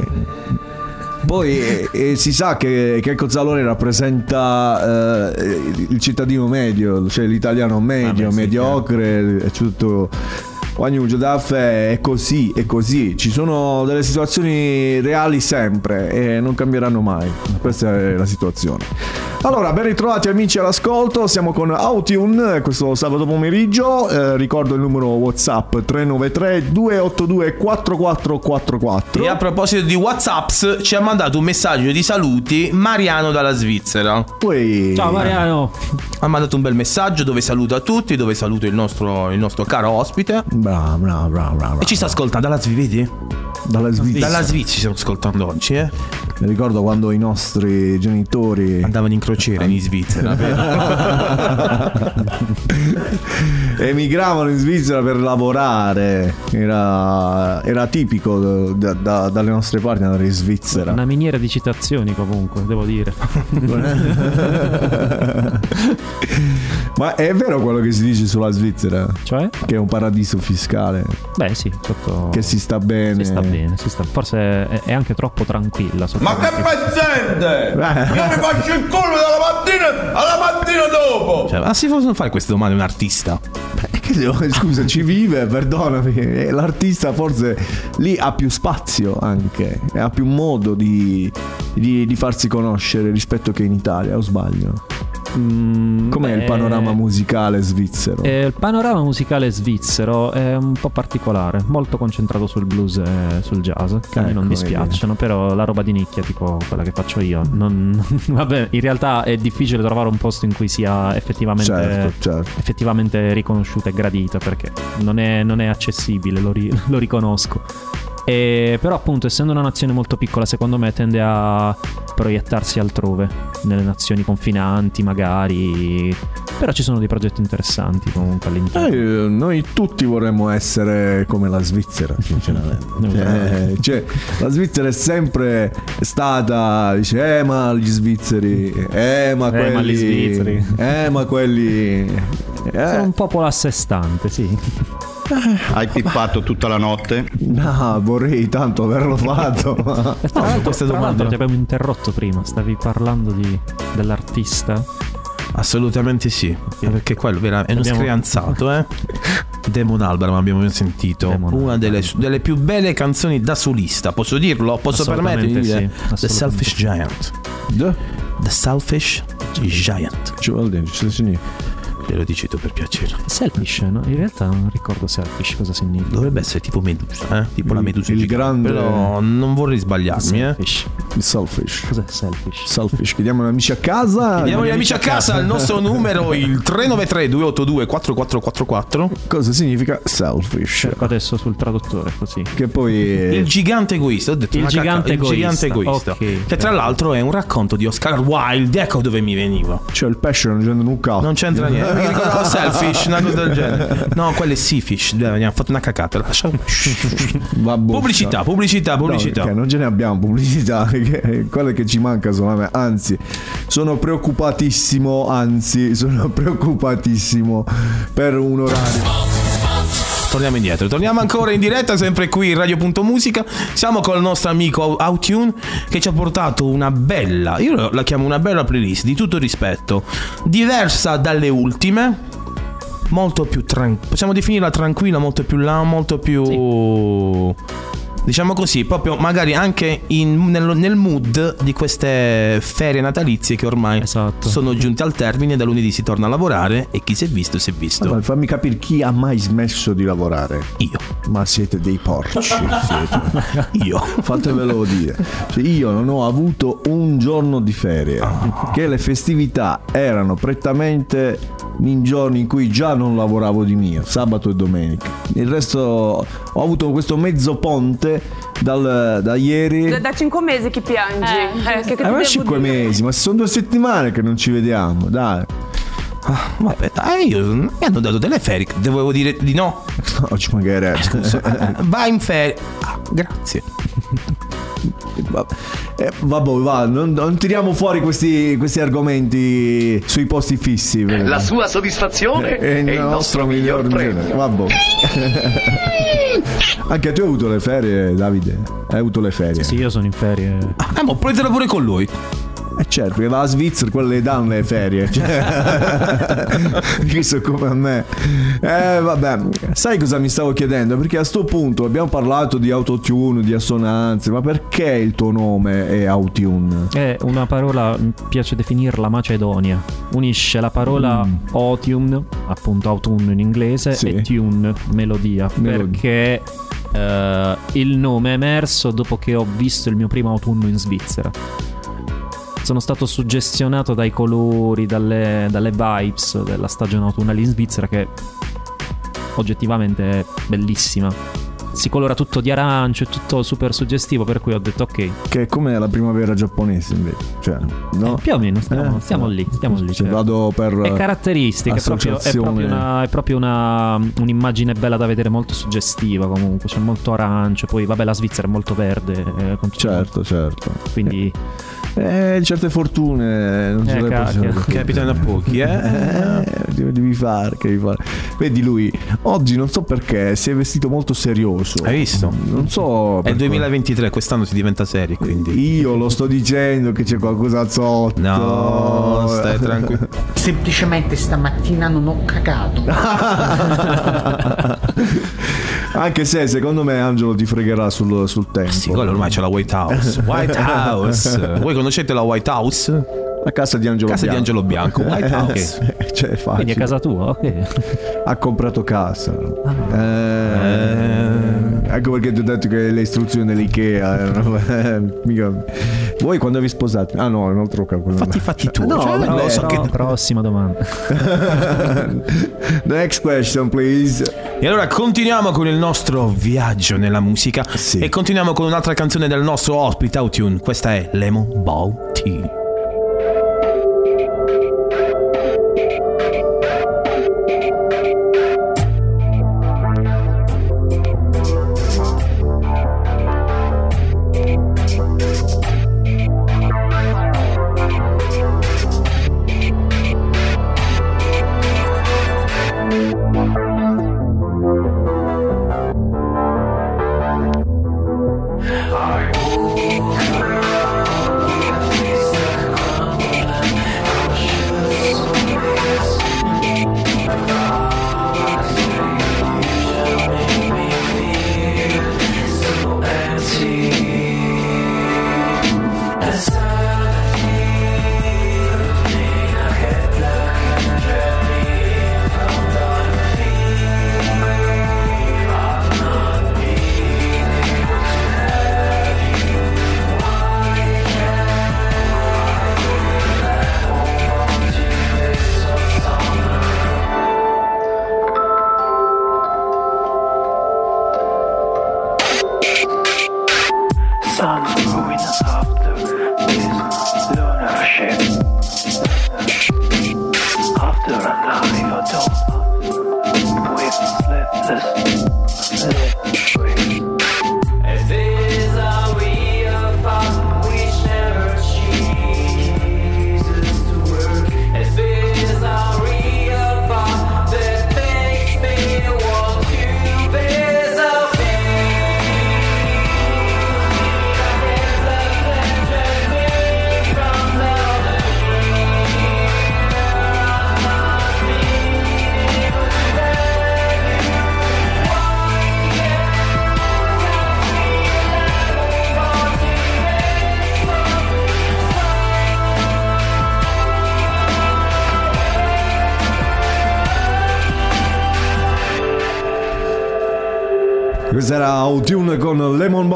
poi eh, si sa che, che Cozzalone rappresenta eh, il cittadino medio, cioè l'italiano medio, Vabbè, sì, mediocre, è tutto. Ogni Giudafe è così, è così. Ci sono delle situazioni reali sempre e non cambieranno mai. Questa è la situazione. Allora, ben ritrovati amici all'ascolto. Siamo con Autune questo sabato pomeriggio. Eh, ricordo il numero WhatsApp 393 282 4444. E a proposito di Whatsapps ci ha mandato un messaggio di saluti Mariano dalla Svizzera Poi Ciao Mariano. Ha mandato un bel messaggio dove saluta tutti, dove saluta il nostro, il nostro caro ospite Bravo, bravo, bravo, bravo. E ci sta ascoltando dalla Svizzera, vedi? Dalla Svizzera. Dalla Svizzera ci stiamo ascoltando oggi, eh? Mi ricordo quando i nostri genitori Andavano in crociera in Svizzera, vero? emigravano in Svizzera per lavorare. Era, era tipico da- da- dalle nostre parti andare in Svizzera. Una miniera di citazioni comunque, devo dire. Ma è vero quello che si dice sulla Svizzera? Cioè? Che è un paradiso fiscale. Beh sì, sotto... Che si sta bene. Si sta bene, si sta... forse è, è anche troppo tranquilla. Ma che pezzente! Eh. Io mi faccio il culo dalla mattina alla mattina dopo! Cioè, ma si possono fare queste domande a un artista? Scusa, ci vive, perdonami. Eh, L'artista forse lì ha più spazio anche, ha più modo di, di- di farsi conoscere rispetto che in Italia, o sbaglio? Mm, Com'è il beh, panorama musicale svizzero? eh, il panorama musicale svizzero è un po' particolare, molto concentrato sul blues e sul jazz, che a me non Ecco, dispiacciono, però la roba di nicchia, tipo quella che faccio io, non... vabbè, in realtà è difficile trovare un posto in cui sia effettivamente, Certo, certo. effettivamente riconosciuta e gradita, perché non è, non è accessibile, lo, ri- lo riconosco. E, però appunto essendo una nazione molto piccola secondo me tende a proiettarsi altrove, nelle nazioni confinanti magari. Però ci sono dei progetti interessanti comunque all'interno. Eh, noi tutti vorremmo essere come la Svizzera, sinceramente. Eh, cioè, la Svizzera è sempre stata, dice, eh ma gli svizzeri, eh ma quelli... ma gli svizzeri. Eh ma quelli... Sono Eh, un popolo a sé stante, sì. Hai pippato tutta la notte? no, vorrei tanto averlo fatto. ma- Tra tra l'altro domanda. ti abbiamo interrotto prima, stavi parlando di- dell'artista. Assolutamente sì. Perché quello vera- è uno Abbiamo- screanzato, eh. Demon Albarn abbiamo sentito. Demon una delle, delle più belle canzoni da solista. Posso dirlo? Posso permettermi di dire? sì, The Selfish Giant. The? The Selfish Giant. Ci vuol dire, ci significa. Glielo dici tu per piacere. Selfish, no? In realtà non ricordo selfish cosa significa. Dovrebbe essere tipo Medusa, eh? Tipo la Medusa il gigante. grande- Però non vorrei sbagliarmi, eh. Selfish. Il selfish. Cos'è selfish? Selfish, chiediamo gli amici a casa. Andiamo gli amici a casa, il nostro numero il 393 282 4444. Cosa significa selfish? Cerco adesso sul traduttore così. Che poi... Il gigante egoista, ho detto Il una gigante cacca- il gigante egoista. egoista. Ok, che tra l'altro è un racconto di Oscar Wilde, ecco dove mi veniva. Cioè il pesce non c'entra un cazzo. Non c'entra niente, mi ricordavo Selfish, una cosa del genere. No, quello è Seafish, dai, abbiamo fatto una cacata. lascia- Vabbè, Pubblicità, pubblicità, pubblicità. No, non ce ne abbiamo pubblicità, che quello che ci manca solamente. Anzi, sono preoccupatissimo, anzi, sono preoccupatissimo per un orario. Torniamo indietro, torniamo ancora in diretta, sempre qui in Radio.musica. Siamo con il nostro amico Outune che ci ha portato una bella, io la chiamo una bella playlist di tutto rispetto, diversa dalle ultime. Molto più tranquilla, possiamo definirla tranquilla, molto più là, molto più. Diciamo così, proprio magari anche in- nel, nel mood di queste ferie natalizie che ormai Esatto. sono giunte al termine. Da lunedì si torna a lavorare e chi si è visto si è visto. Allora, fammi capire chi ha mai smesso di lavorare. Io. Ma siete dei porci. siete. Io. Fatevelo dire. Cioè, io non ho avuto un giorno di ferie. Che le festività erano prettamente in giorni in cui già non lavoravo di mio, sabato e domenica. Il resto ho avuto questo mezzo ponte dal- da ieri. Da, da cinque mesi che piangi. Eh, che, che ti Eh, ma devo cinque dire? mesi, ma sono due settimane che non ci vediamo, dai. Ah, vabbè, dai, io mi hanno dato delle ferie. Devo dire di no. No, ci mancherebbe. Eh, Vai in ferie. Ah, grazie. Eh, vabbè, va, non, non tiriamo fuori questi, questi argomenti sui posti fissi. perché- La sua soddisfazione è il nostro miglior premio. Vabbè. Anche tu hai avuto le ferie, Davide? Hai avuto le ferie? Sì, io sono in ferie. Ah, ma prendetela pure con lui. Eh certo, perché va a Svizzera, quelle le danno le ferie. Cioè, Visto come a me. Eh, vabbè, sai cosa mi stavo chiedendo? Perché a sto punto abbiamo parlato di autotune, di assonanze, ma perché il tuo nome è Autotune? È una parola, mi piace definirla macedonia. Unisce la parola otium, appunto autunno in inglese, Sì. e tune, melodia. Melodia. Perché eh, il nome è emerso dopo che ho visto il mio primo autunno in Svizzera. Sono stato suggestionato dai colori, dalle, dalle vibes della stagione autunnale in Svizzera che oggettivamente è bellissima. Si colora tutto di arancio, è tutto super suggestivo, per cui ho detto ok, Che è come la primavera giapponese invece. Cioè, no? più o meno stiamo, Eh, stiamo lì, stiamo lì. Cioè, cioè. vado per... È caratteristica, è proprio, è proprio una- è proprio una- un'immagine bella da vedere, molto suggestiva comunque, c'è molto arancio, poi vabbè la Svizzera è molto verde, eh, con tutto- Certo, certo. quindi Eh, certe fortune non Eh, ce le possiamo Capitano a pochi, eh? Eh, devi devi fare, che devi fare. Vedi lui, oggi non so perché si è vestito molto serioso. Hai visto? Non so. È il 2023, quest'anno si diventa serie, quindi. Io lo sto dicendo che c'è qualcosa sotto. No, stai tranquillo. Semplicemente stamattina non ho cagato. Anche se secondo me Angelo ti fregherà sul, sul tempo. Sì, quello ormai c'è la White House. White House. Voi conoscete la White House? La casa di Angelo Casa di Bianco. Angelo Bianco, White House. Eh, cioè, è facile. quindi è casa tua, ok. Ha comprato casa. Ah. Eh, Ecco perché ti ho detto che le istruzioni dell'Ikea erano. mica. Voi quando vi sposate? Ah no, è un altro quello. Fatti i fatti tu. No, cioè, vabbè, lo so Pro- che- Prossima domanda. Next question, please. E allora continuiamo con il nostro viaggio nella musica e continuiamo con un'altra canzone del nostro ospite Autune. Questa è Lemon Ball Tea.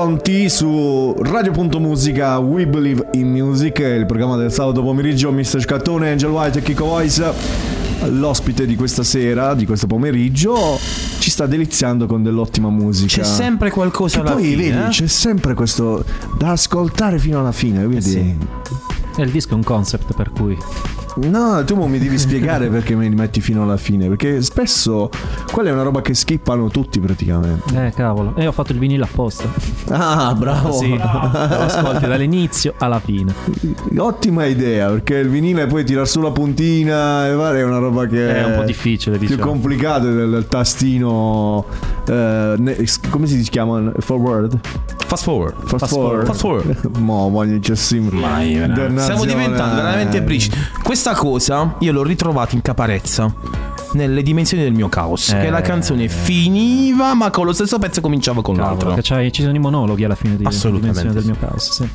Bounty su Radio.musica We Believe in Music, il programma del sabato pomeriggio, Mr. Scattone, Angel White e Kiko Voice. L'ospite di questa sera, di questo pomeriggio, ci sta deliziando con dell'ottima musica. C'è sempre qualcosa Che alla poi, fine, vedi, eh? c'è sempre questo da ascoltare fino alla fine, vedi? E il disco è un concept per cui. No, tu mi devi spiegare perché me li metti fino alla fine. Perché spesso quella è una roba che skippano tutti praticamente. Eh, cavolo. E ho fatto il vinile apposta. Ah, bravo. Così lo ascolti dall'inizio alla fine. Ottima idea, perché il vinile poi tirar su la puntina e fare è una roba che È un po' difficile, più diciamo. complicato del, tastino eh, come si chiama? Forward? Fast forward. Fast, forward. Fast forward. Mo, voglio c'è sempre. Stiamo diventando veramente brici. Questa cosa io l'ho ritrovato in caparezza. Nelle dimensioni del mio caos. Eh. Che la canzone finiva, ma con lo stesso pezzo cominciava con Cavolo, l'altro. c'hai- ci sono i monologhi alla fine di Assolutamente dimensione del mio caso. Sì.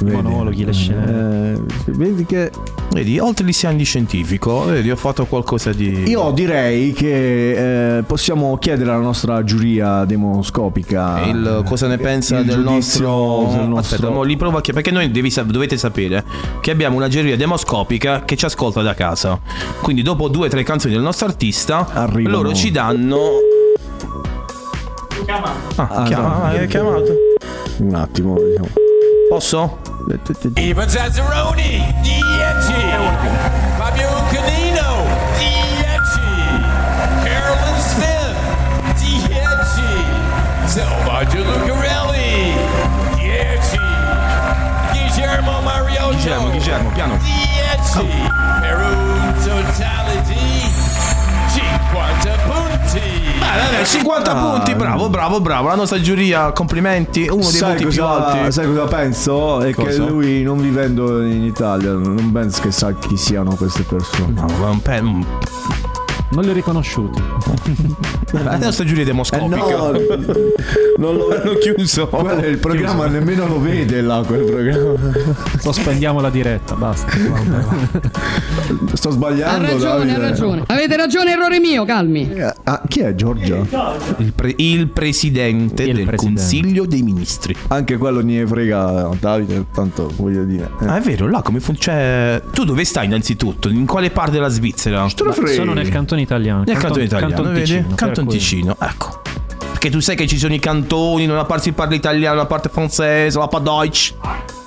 Vedi? monologhi, le scene. Eh, vedi che Vedi, oltre gli di scientifico, vedi, ho fatto qualcosa di. io direi che eh, possiamo chiedere alla nostra giuria demoscopica Il cosa ne pensa il del giudizio nostro... del nostro- Aspetta, mo li provo a chiedere. Perché noi devi dovete sapere che abbiamo una giuria demoscopica che ci ascolta da casa. Quindi dopo due o tre canzoni del nostro artista, Arrivano. loro ci danno... Ah, Ah, chiama, no. hai chiamato. un attimo diciamo. Posso? Ivan Zazzaroni, Dieci, Fabio Canino, Dieci, Carolyn Smith, Dieci, Salvatore Lucarelli, Dieci, Guillermo Mariotto, Guillermo, Guillermo, piano. Dieci, Peru Totality, punti. Beh, dai, 50 Ah. punti, bravo, bravo, bravo. La nostra giuria, complimenti. Uno dei sai voti più alti. sai cosa penso? È che Cosa? lui non vivendo in Italia non penso che sa chi siano queste persone No, ma un pe- un- Non li ho riconosciuti. La nostra giuria demoscopica. no, non lo hanno chiuso. Quello il programma nemmeno lo vede là quel programma. Sospendiamo la diretta, basta. Sto Ha sbagliando. ragione, ha ragione. Avete ragione, errore mio, calmi. Ah, chi è Giorgia? Il, pre- il presidente Il del presidente. Consiglio dei Ministri. Anche quello ne frega Davide, tanto voglio dire. Eh. Ah, è vero, là come funziona? Tu dove stai innanzitutto? In quale parte della Svizzera? Sono nel cantone italiano. Nel cantone italiano, Canton vedi? Ticino, Canton Ticino, ecco. Perché tu sai che ci sono i cantoni, da una parte si parla italiano, da una parte francese, la pa Deutsch.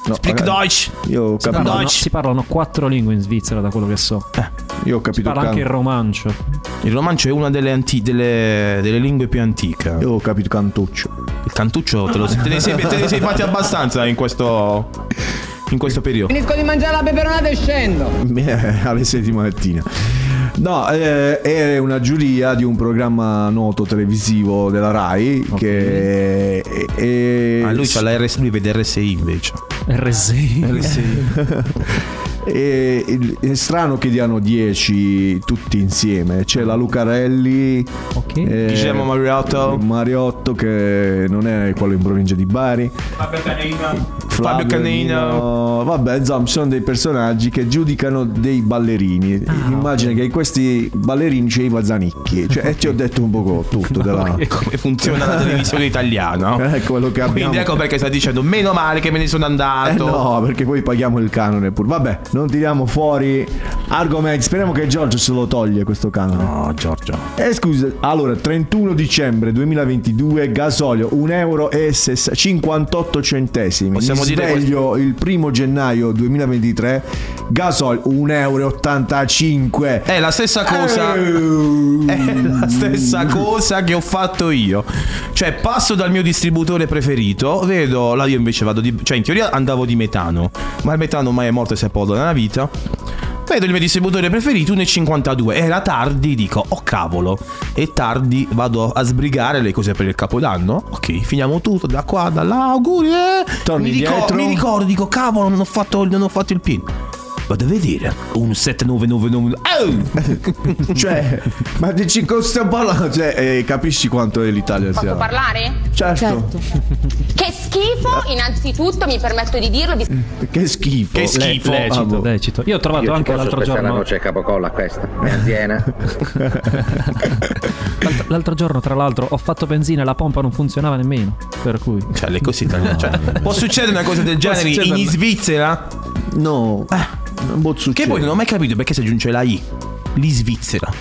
No, Speak ragazzi, Deutsch. Io ho Si capito, parlano, Deutsch. si parlano quattro lingue in Svizzera, da quello che so. io ho Si capito parla anche il can- romancio. Il romancio è una delle, anti- delle- delle lingue più antiche. Io ho capito cantuccio. Il cantuccio te, lo- te ne, sei, te ne sei fatti abbastanza in questo, in questo periodo. Finisco di mangiare la peperonata e scendo. Eh, alle 6 di mattina. No, eh, è una giuria di un programma noto televisivo della Rai che è, è- Ah, lui, fa la RS, lui vede RSI invece. RSI. RSI. è, è strano che diano 10 tutti insieme. C'è la Lucarelli, Ok. eh, Guillermo Mariotto. Mariotto che non è quello in provincia di Bari. Fabio Canino. Vabbè, insomma, sono dei personaggi che giudicano dei ballerini. Ah, Immagina che in questi ballerini c'è Iva Zanicchi. Cioè, e ti ho detto un po' tutto della. Come funziona la televisione italiana. È quello che abbiamo. Quindi ecco perché sta dicendo meno male che me ne sono Eh andato. no, perché poi paghiamo il canone pure. Vabbè, non tiriamo fuori argomenti. Speriamo che Giorgio se lo toglie questo canone. No, Giorgio. Eh scusa, allora 31 dicembre 2022 gasolio 1 euro e ses- 58 centesimi. Possiamo Mi dire sveglio il primo gennaio 2023 gasolio 1 euro e 85. È la stessa cosa. Eh. È la stessa cosa che ho fatto io. Cioè, passo dal mio distributore preferito, vedo. Là io invece vado di. Cioè, in teoria andavo di metano. Ma il metano ormai è morto e si è pollo nella vita. Vedo il mio distributore preferito 1,52. Era tardi, dico, oh cavolo. E tardi vado a sbrigare le cose per il capodanno. Ok, finiamo tutto da qua, da là, auguri. eh. Torni mi, dietro. mi ricordo, dico, cavolo, non ho fatto, non ho fatto il pin. Vado a vedere. Un 7999. Oh! Cioè, ma dici cosa stiamo parlando? Cioè, eh, capisci quanto è l'Italia sia. Posso parlare? Certo. Che schifo, innanzitutto mi permetto di dirlo. Di... Che schifo. Che schifo. Le- lecito, Ah, boh. lecito. Io ho trovato Io anche l'altro la giorno. noce a capocolla questa. È anziana. L'altro, l'altro giorno, tra l'altro, ho fatto benzina e la pompa non funzionava nemmeno. Per cui. Cioè, le cose italiane. Cioè, può succedere una cosa del genere in Svizzera? No, non Che poi non ho mai capito perché si aggiunge la I. Lì Svizzera.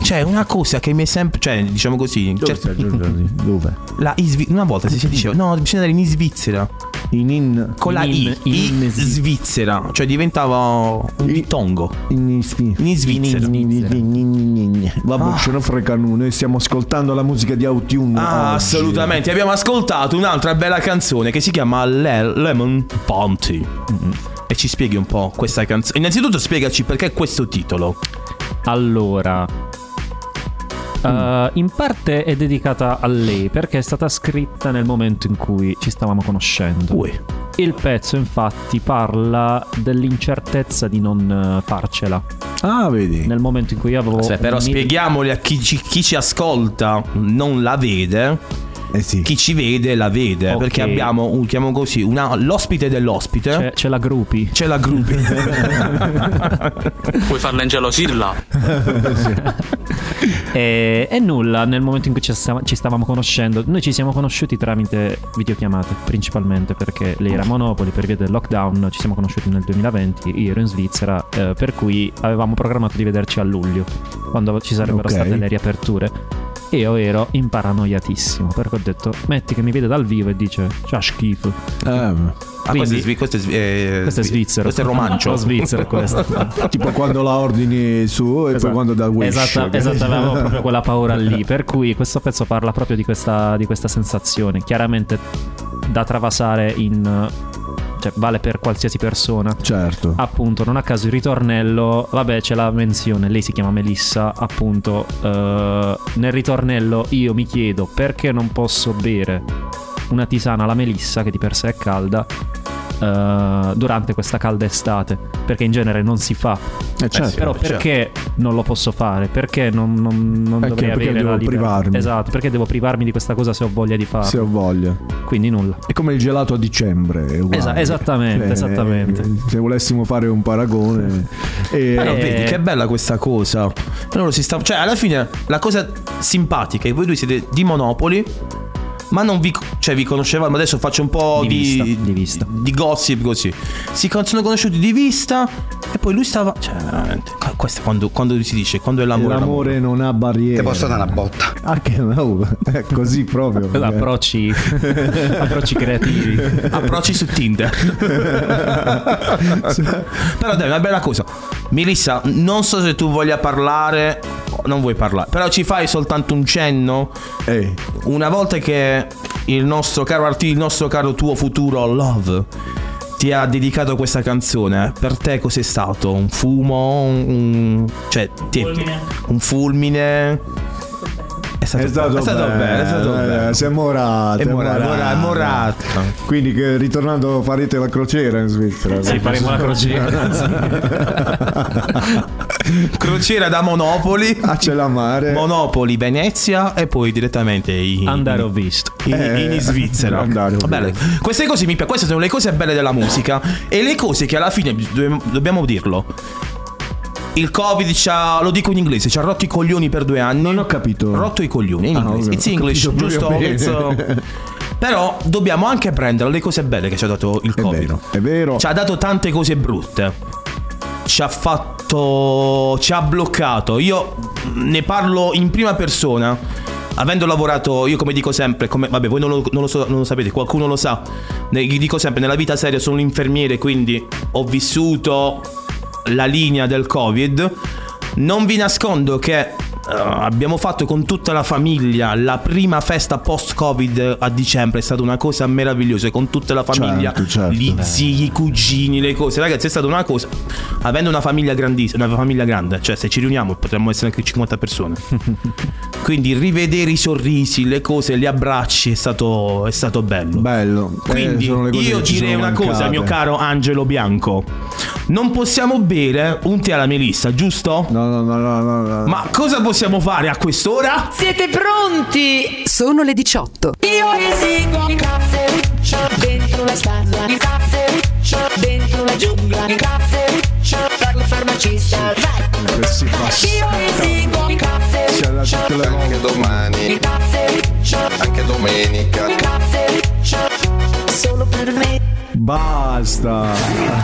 Cioè, una cosa che mi è sempre. Cioè, diciamo così. Dove cioè? Dove? la I Svi- Una volta si diceva, no, bisogna andare in Svizzera. In in Con la In- I. in I Svi- Svizzera. Cioè, diventava un dittongo. in Svi- In Svizzera. Vabbè, ce ne frega nulla. Noi stiamo ascoltando la musica di Autumn. Ah, assolutamente. Abbiamo ascoltato un'altra bella canzone che si chiama Le- Lemon Bounty. E ci spieghi un po' questa canzone. Innanzitutto spiegaci perché questo titolo. Allora. eh, in parte è dedicata a lei perché è stata scritta nel momento in cui ci stavamo conoscendo. Ui. Il pezzo infatti parla dell'incertezza di non eh, farcela. Ah, vedi. Nel momento in cui io avevo... Aspetta, però mi- spieghiamoli a chi ci, chi ci ascolta non la vede. Eh sì. Chi ci vede la vede. Ok. Perché abbiamo, un- chiamiamo così, una- l'ospite dell'ospite. C'è, c'è la gruppi. C'è la gruppi. Puoi farla ingelosirla? E, e nulla, nel momento in cui ci, stava- ci stavamo conoscendo, noi ci siamo conosciuti tramite videochiamate principalmente perché lei era a Monopoli per via del lockdown, ci siamo conosciuti nel 2020, io ero in Svizzera, eh, per cui avevamo programmato di vederci a luglio, quando ci sarebbero Ok. state le riaperture. E io ero imparanoiatissimo perché ho detto, metti che mi vede dal vivo e dice, c'ha schifo. Eh, Ah, questo è, svi- questo è svi- eh, Questo è svi- svizzero. Questo è romancio. Lo svizzero questo. tipo quando la ordini su e poi Esatto. quando da Wish. Esatto, esatto, avevamo proprio quella paura lì. Per cui questo pezzo parla proprio di questa, di questa sensazione. Chiaramente da travasare in. Cioè, vale per qualsiasi persona. Certo. Appunto, non a caso il ritornello. Vabbè, c'è la menzione. Lei si chiama Melissa. Appunto, eh, nel ritornello io mi chiedo perché non posso bere una tisana alla melissa, che di per sé è calda. Eh, durante questa calda estate, perché in genere non si fa. Eh, certo, Però certo. perché non lo posso fare? Perché non, non, non Perché- dovrei perché avere devo privarmi? Esatto, perché devo privarmi di questa cosa se ho voglia di farlo? Se ho voglia. Quindi nulla. È come il gelato a dicembre. Esa- esattamente, esattamente. Se volessimo fare un paragone. E... Però Eh. vedi che bella questa cosa. Loro si sta- Cioè, alla fine la cosa simpatica è che voi due siete di Monopoli. Ma non vi, cioè, vi conoscevamo. Adesso faccio un po' Di di, vista, di vista. di gossip così. Si sono conosciuti di vista. E poi lui stava. Cioè, veramente. Questo è quando, quando si dice, quando è l'amore. L'amore non ha barriere. Ti posso dare una botta? Ah, che no, è così proprio. Approcci, approcci creativi. Approcci su Tinder. però dai, una bella cosa. Melissa, non so se tu voglia parlare. Non vuoi parlare. Però ci fai soltanto un cenno. Eh. Una volta che il nostro caro artista, il nostro caro tuo futuro Love ti ha dedicato questa canzone, per te cos'è stato? Un fumo? Un, un- cioè, ti- un fulmine? È stato, È stato, è stato bene, è stato eh, bene. Si è morato. È morato, morato. è morato. Quindi che ritornando farete la crociera in Svizzera. Sì, faremo la Crociera da Monopoli. A Celamare. Monopoli, Venezia e poi direttamente in, Andare ho visto. in, Eh, in Svizzera. andare ho Belle. Queste cose mi piacciono, queste sono le cose belle della musica e le cose che alla fine dobbiamo dirlo. Il Covid ci ha, lo dico in inglese, ci ha rotto i coglioni per due anni. Non ho capito. Rotto i coglioni in Ah, inglese. ho It's English, giusto? It's, uh, Però dobbiamo anche prendere le cose belle che ci ha dato il Covid. vero, è vero. Ci ha dato tante cose brutte. Ci ha fatto. Ci ha bloccato. Io ne parlo in prima persona. Avendo lavorato, io come dico sempre, come, vabbè, voi non lo, non lo so- non lo sapete, qualcuno lo sa. Ne- dico sempre, nella vita seria sono un infermiere, quindi ho vissuto la linea del Covid. Non vi nascondo che eh, abbiamo fatto con tutta la famiglia la prima festa post-Covid a dicembre, è stata una cosa meravigliosa, con tutta la famiglia, Certo, certo. gli zii, i cugini, le cose. Ragazzi, è stata una cosa. Avendo una famiglia grandissima, una famiglia grande, cioè se ci riuniamo potremmo essere anche 50 persone. Quindi rivedere i sorrisi, le cose, gli abbracci è stato, è stato bello. Bello. Quindi Eh, le cose io direi una cosa, mancate. mio caro Angelo Bianco. Non possiamo bere un tè alla melissa, giusto? No, no, no, no, no, no. Ma cosa possiamo fare a quest'ora? Siete pronti? Sono le 18. Io esigo il caffeuccio dentro la stanza. Il caffeuccio dentro la giungla. Il caffeuccio per la farmacista. Vai! Che si fa Io esigo il caffeuccio. Anche domani, Il caffeuccio. anche domenica. Il caffeuccio solo per me. Basta.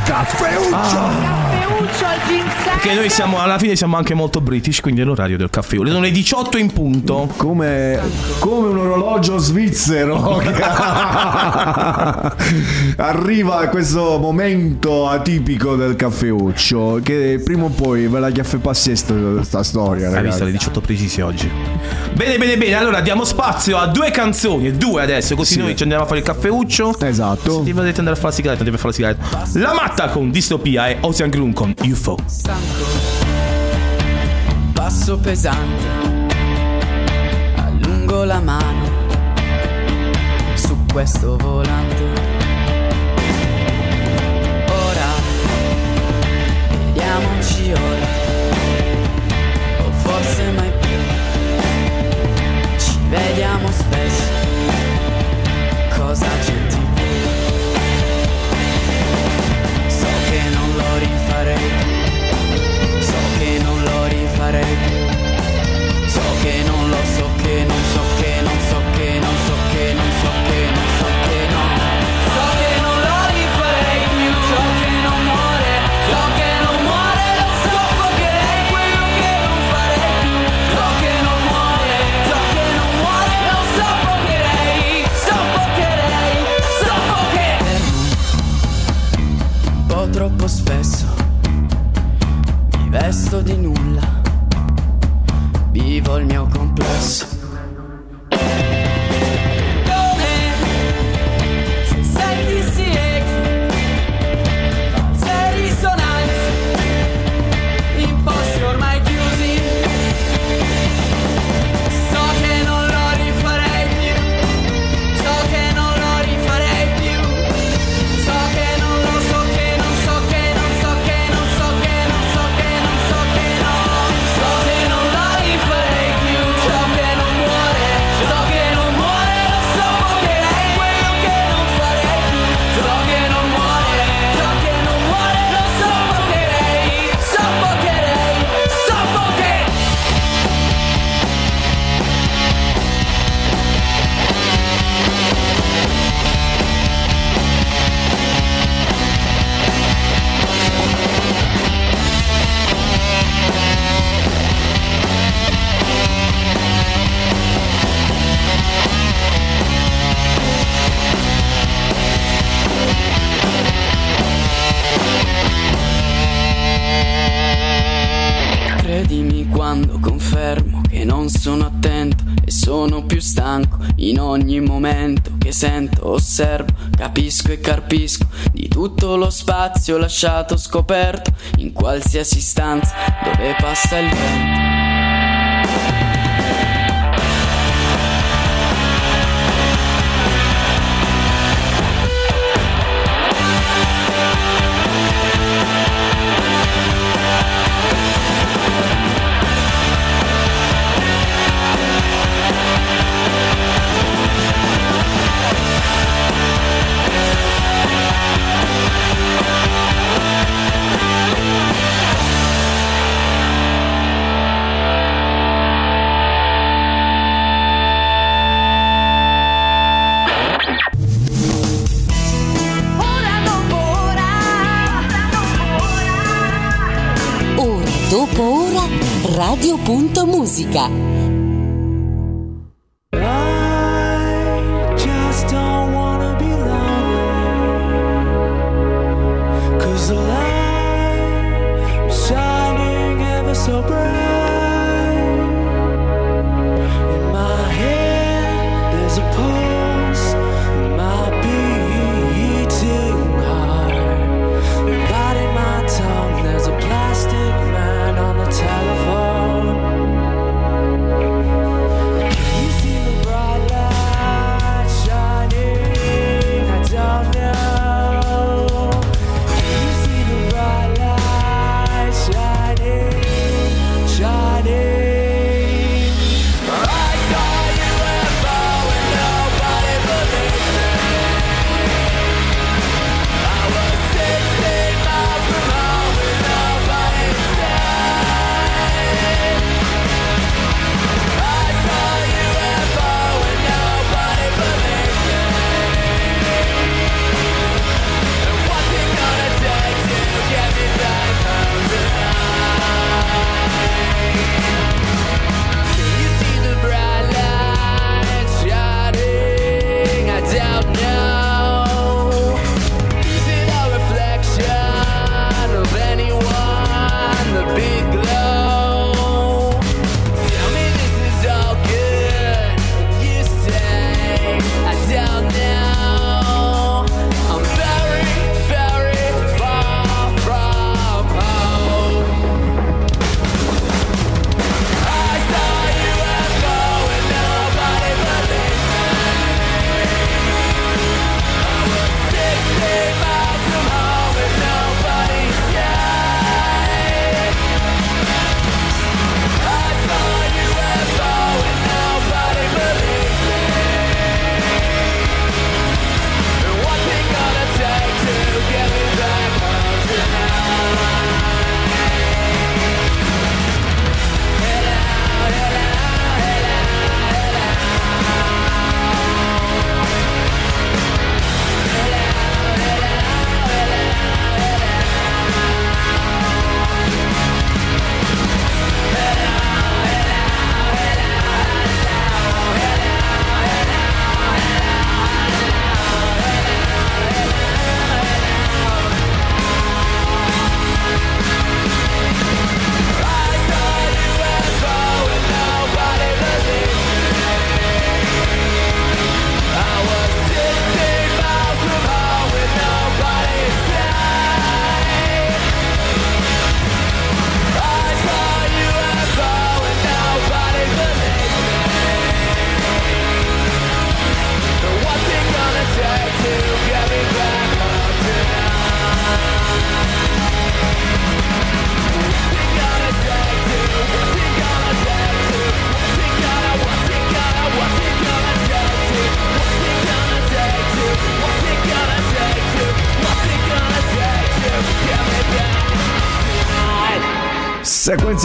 Caffeuccio al ginseng. Perché noi siamo, alla fine siamo anche molto british, quindi è l'orario del caffè. Sono le 18 in punto. Come, come un orologio svizzero arriva a questo momento atipico del caffeuccio che prima o poi ve la chiaffe pazzesca questa storia Hai visto ragazzi le 18 precisi oggi. Bene, bene, bene. Allora diamo spazio a due canzoni, due adesso, così Sì. noi ci andiamo a fare il caffeuccio. esatto Se volete andare a fare la sigaretta, deve fare la sigaretta. La matta con distopia e Ocean Gloom con UFO. passo pesante, allungo la mano su questo volante. Ora, vediamoci ora, o forse mai più. Ci vediamo spesso, più. So che non lo so che non so che non so che non so che non so che non so che no. So che non lo rifarei più. So che non muore. So che non muore. Lo soffocherei quello che non farei più. So che non muore. So che non muore. Lo soffocherei. Soffocherei. Soffocherei. Un po' troppo spesso mi vesto di nulla, vivo il mio complesso. In ogni momento che sento, osservo, capisco e carpisco di tutto lo spazio lasciato scoperto in qualsiasi stanza dove passa il vento. www.musica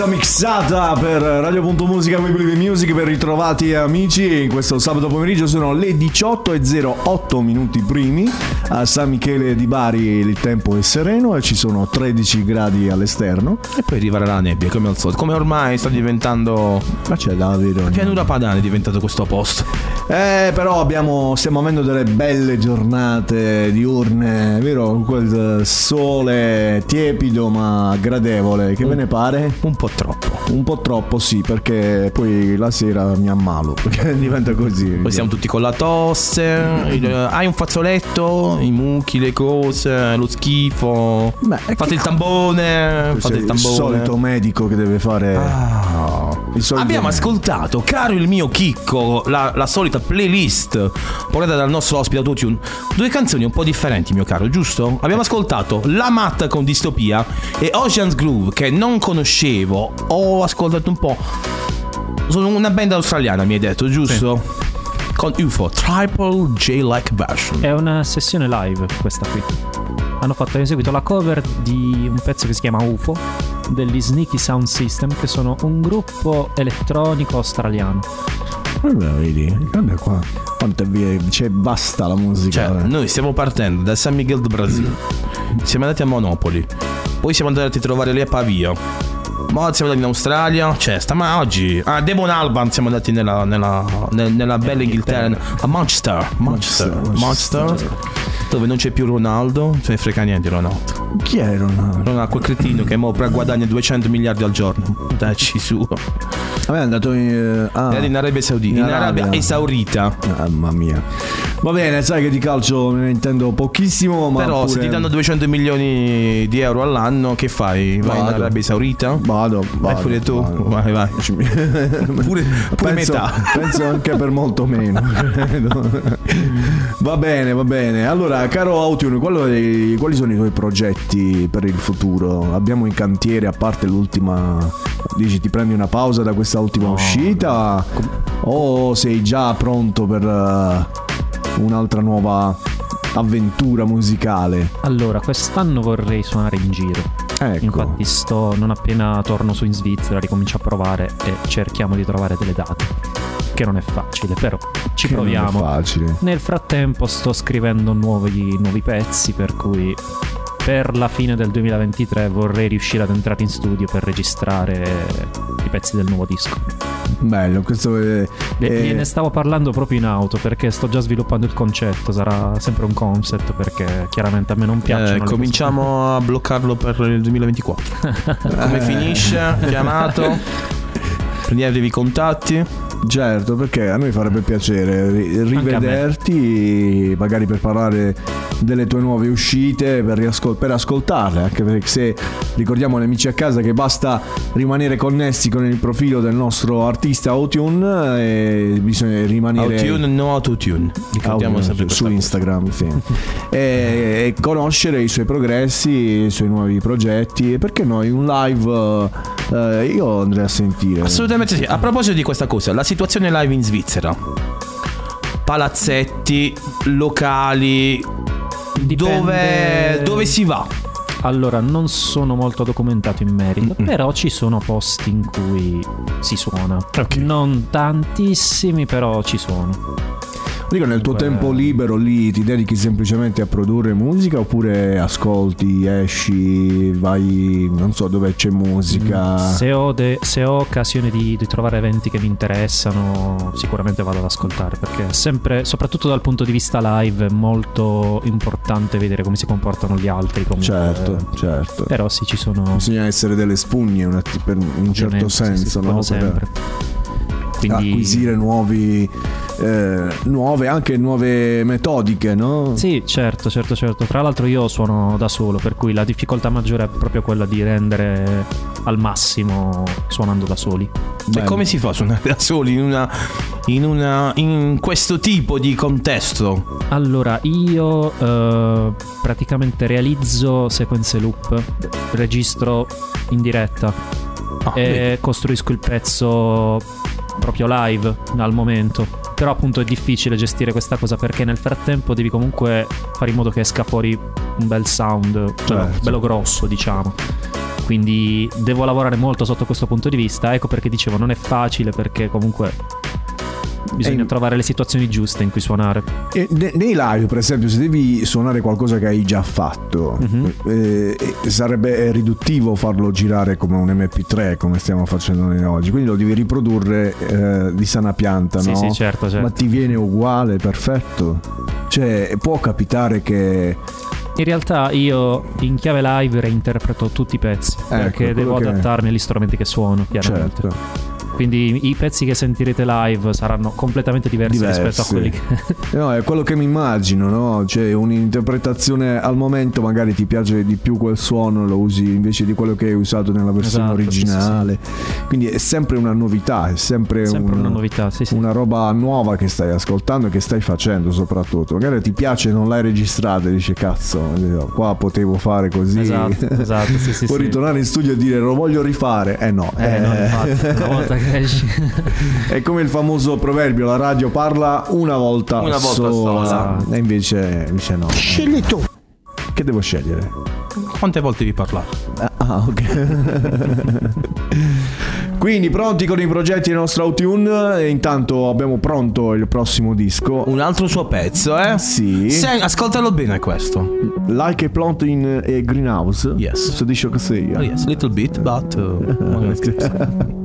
Salsa mixata per Radio Radio.musica We Believe Music per ritrovati amici. Questo sabato pomeriggio sono le 18.08 minuti primi. A San Michele di Bari il tempo è sereno e ci sono 13 gradi all'esterno. E poi arriverà la nebbia come al solito. Come ormai sta diventando. Ma c'è davvero. La pianura padana è diventato questo posto. Eh, però abbiamo, stiamo avendo delle belle giornate diurne, vero? Quel sole tiepido ma gradevole. Che ve ne pare? Un po' troppo. Un po' troppo, sì, perché poi la sera mi ammalo. Perché diventa così. Poi siamo tutti con la tosse. il- hai un fazzoletto? I mucchi, le cose, lo schifo. fate il tambone. Fate il il tambone. solito medico che deve fare. il solito Abbiamo ascoltato, caro il mio Chicco, la, la solita playlist portata dal nostro ospite Autotune. Due canzoni un po' differenti, mio caro, giusto? Abbiamo ascoltato La Matta con Distopia e Ocean's Groove, che non conoscevo. Ho ascoltato un po'. Sono una band australiana, mi hai detto, giusto? Con UFO, Triple J-like version. È una sessione live questa qui. Hanno fatto in seguito la cover di un pezzo che si chiama UFO degli Sneaky Sound System che sono un gruppo elettronico australiano. Guarda, vedi, guarda qua. Quanto è via, c'è basta la musica. Cioè, noi stiamo partendo da San Miguel do Brasil. Siamo andati a Monopoli. Poi siamo andati a trovare lì a Pavia. Poi siamo andati in Australia. Cioè, stiamo oggi. A Devon Alban siamo andati nella, nella, nel- nella bella Inghilterra. A Manchester. Manchester. Manchester. Dove non c'è più Ronaldo. Se ne frega niente di Ronaldo. Chi è Ronaldo? Ronaldo, quel cretino che mo guadagna 200 miliardi al giorno. Dacci su. A me è andato in, ah, Era in Arabia Saudita. In, Arabia Esaurita. Mamma mia. Va bene, sai che di calcio ne intendo pochissimo, ma Però se pure- ti danno 200 milioni di euro all'anno, che fai? Vai in Vado. Arabia Saudita? Vado, Vai vado, pure tu. vado. Vai, vai. pure pure penso, metà. penso anche per molto meno. va bene, va bene. Allora, caro Autune, quali, quali sono i tuoi progetti per il futuro? Abbiamo in cantiere, a parte l'ultima. Dici, ti prendi una pausa da questa ultima uscita? O sei già pronto per eh, un'altra nuova avventura musicale? Allora, quest'anno vorrei suonare in giro. Ecco. Infatti sto non appena torno su in Svizzera, ricomincio a provare e cerchiamo di trovare delle date. Che non è facile, però ci Che non è proviamo. facile. Nel frattempo sto scrivendo nuovi, nuovi pezzi, per cui per la fine del 2023 vorrei riuscire ad entrare in studio per registrare i pezzi del nuovo disco. Bello, questo è. E è- ne stavo parlando proprio in auto perché sto già sviluppando il concetto, sarà sempre un concept perché chiaramente a me non piacciono. Eh, cominciamo a bloccarlo per il 2024. Come Eh. finisce? Chiamato? Prendetevi i contatti. Certo, perché a noi farebbe piacere ri- rivederti, magari per parlare delle tue nuove uscite, per, riascol- per ascoltarle, anche perché se ricordiamo agli amici a casa che basta rimanere connessi con il profilo del nostro artista Autotune e bisogna rimanere Autotune, no autotune. Ricordiamo sempre su Instagram sì. e, e conoscere i suoi progressi, i suoi nuovi progetti e perché no, in un live eh, io andrei a sentire. Assolutamente sì. A proposito di questa cosa, la situazione live in Svizzera. Palazzetti, locali. Dove, dove si va? Allora, non sono molto documentato in merito, però ci sono posti in cui si suona. Non tantissimi, però ci sono. Dico, nel tuo tempo libero lì ti dedichi semplicemente a produrre musica oppure ascolti, esci, vai, non so dove c'è musica. Se ho, de- se ho occasione di, di trovare eventi che mi interessano, sicuramente vado ad ascoltare perché è sempre, soprattutto dal punto di vista live, è molto importante vedere come si comportano gli altri. comunque. Certo, certo. Però sì, ci sono. Bisogna essere delle spugne un att- per un certo Ovviamente, sì, sì, senso, no? Per sempre. Quindi- acquisire nuovi, eh, nuove, anche nuove metodiche, no? Sì, certo, certo, certo. Tra l'altro io suono da solo, per cui la difficoltà maggiore è proprio quella di rendere al massimo suonando da soli. E come si fa a suonare da soli in, una, in, una, in questo tipo di contesto? Allora, io eh, praticamente realizzo sequenze loop, registro in diretta e vedi. costruisco il pezzo proprio live al momento. Però appunto è difficile gestire questa cosa perché nel frattempo devi comunque fare in modo che esca fuori un bel sound, cioè Certo. bello grosso, diciamo. Quindi devo lavorare molto sotto questo punto di vista. Ecco perché dicevo non è facile perché comunque bisogna trovare le situazioni giuste in cui suonare. E ne- nei live, per esempio, se devi suonare qualcosa che hai già fatto, Mhm. eh, eh, sarebbe riduttivo farlo girare come un MP3, come stiamo facendo noi oggi. Quindi lo devi riprodurre eh, di sana pianta, Sì, no? sì, certo, certo. Ma ti viene uguale, perfetto. Cioè, può capitare che. In realtà io in chiave live reinterpreto tutti i pezzi perché quello devo che- adattarmi agli strumenti che suono, chiaramente. Certo. Quindi i pezzi che sentirete live saranno completamente diversi, rispetto a quelli che No, è quello che mi immagino, no? Cioè, un'interpretazione al momento magari ti piace di più quel suono, lo usi invece di quello che hai usato nella versione Esatto, sì, originale. Quindi è sempre una novità, è sempre, Sempre un- una novità, sì, sì. una roba nuova che stai ascoltando e che stai facendo soprattutto. Magari ti piace, non l'hai registrata e dici cazzo, eh, qua potevo fare così. Esatto, esatto, sì, sì, Puoi sì. ritornare in studio e dire lo voglio rifare. Eh no. Eh, no, infatti, una volta che. È come il famoso proverbio, la radio parla una volta, Una volta sola. sola. E invece, invece no. Scegli tu. Che devo scegliere? Quante volte vi parlare? Ah, ok. Quindi pronti con i progetti del nostro Outune e intanto abbiamo pronto il prossimo disco. Un altro suo pezzo, eh? Sì. Sen- ascoltalo bene questo. Like a plant in a greenhouse. Yes. Si dice così. Oh, yes, little bit, but uh,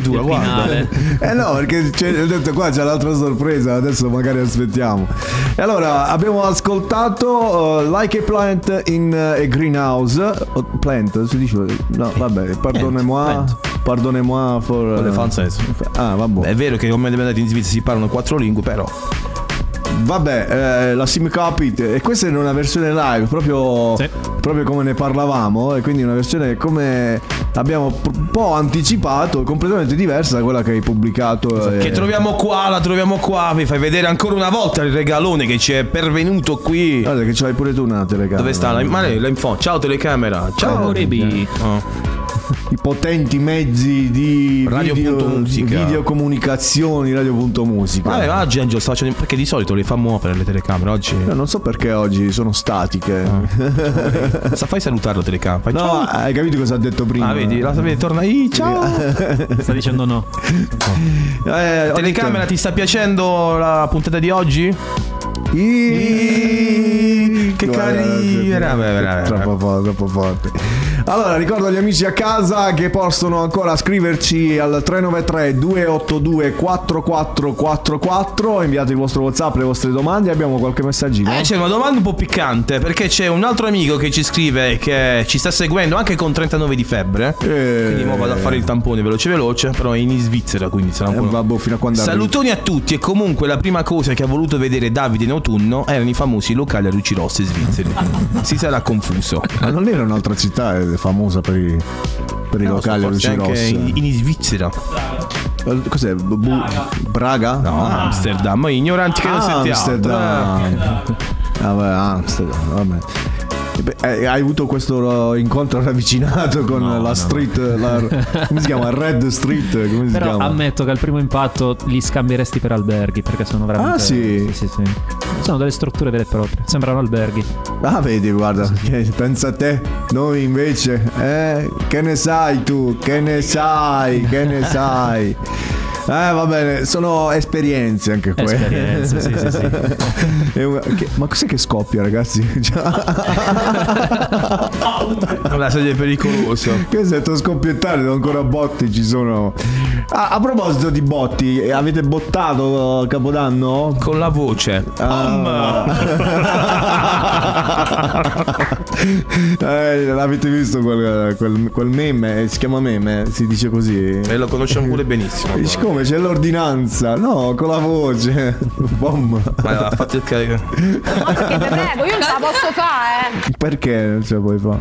due, Il guarda. Eh no, perché ho detto qua c'è l'altra sorpresa, adesso magari aspettiamo. E allora abbiamo ascoltato uh, Like a Plant in uh, a Greenhouse. Oh, plant, si dice? No, vabbè. Pardonnez-moi for. Con le uh, française. Ah, vabbè. È vero che come andati in Svizzera si parlano quattro lingue, però. Vabbè, eh, la sim copy e questa è una versione live, proprio, proprio come ne parlavamo, e quindi una versione come abbiamo un po' anticipato, completamente diversa da quella che hai pubblicato. eh. Che troviamo qua, la troviamo qua. Vi fai vedere ancora una volta il regalone che ci è pervenuto qui. Guarda che ce l'hai pure tu una telecamera. Dove sta? La, ma lei, la in fondo. Ciao telecamera. Ciao Eh, Rebi. I potenti mezzi di Radio video, punto musica. videocomunicazioni, radio.musica. Vabbè, oggi Angelo sta facendo. Perché di solito le fa muovere le telecamere. Oggi. Io non so perché oggi sono statiche. Sa, fai salutare la telecamera. No, ciao. hai capito cosa ha detto prima? Ah, vedi, la vedi, torna lì. Ciao. Sta dicendo no. Eh, telecamera, ti sta piacendo la puntata di oggi? che carina. Troppo forte, troppo forte. Allora, ricordo agli amici a casa che possono ancora scriverci al 393 282 4444. Inviate il vostro WhatsApp, le vostre domande. Abbiamo qualche messaggino? Eh, c'è una domanda un po' piccante perché c'è un altro amico che ci scrive che ci sta seguendo anche con 39 di febbre. Quindi mo vado a fare il tampone veloce veloce, però è in Svizzera, quindi sarà un po'. Eh, vabbè, fino a quando arrivi. Salutoni a tutti e comunque la prima cosa che ha voluto vedere Davide in autunno erano i famosi locali a luci rosse svizzeri. si sarà confuso. Ma non era un'altra città eh, famosa per i, per i lo locali a luci rosse? in, Svizzera. Eh, Cos'è? Bu- Braga? No, Amsterdam, ma ignoranti che non siete altro. Amsterdam. Vabbè, Amsterdam, vabbè. Eh, Hai avuto questo incontro ravvicinato con la street, la, come si chiama? Red Street, come si Però chiama? ammetto che al primo impatto li scambieresti per alberghi perché sono veramente. Ah, sì? Sì, sì, sì. Sono delle strutture vere e proprie. Sembrano alberghi. Ah, vedi, guarda, pensa a te. Noi invece, eh, che ne sai tu? Che ne sai? Che ne sai? Eh, va bene, sono esperienze anche quelle. Esperienze, sì, sì, sì. Una- che- ma cos'è che scoppia, ragazzi? Cioè, La sedia è pericoloso. Che sento scoppiettare, ancora botti ci sono. Ah, a proposito di botti, eh, avete bottato eh, Capodanno? Con la voce. Eh, l'avete visto quel, quel- quel meme? Eh, Si chiama meme? Si dice così? E lo conosciamo pure benissimo. Dici come? C'è l'ordinanza? No, con la voce. Bom. Ma ha fatto il carico. Che te prego, io non la posso fare, eh. Perché non ce la puoi fare?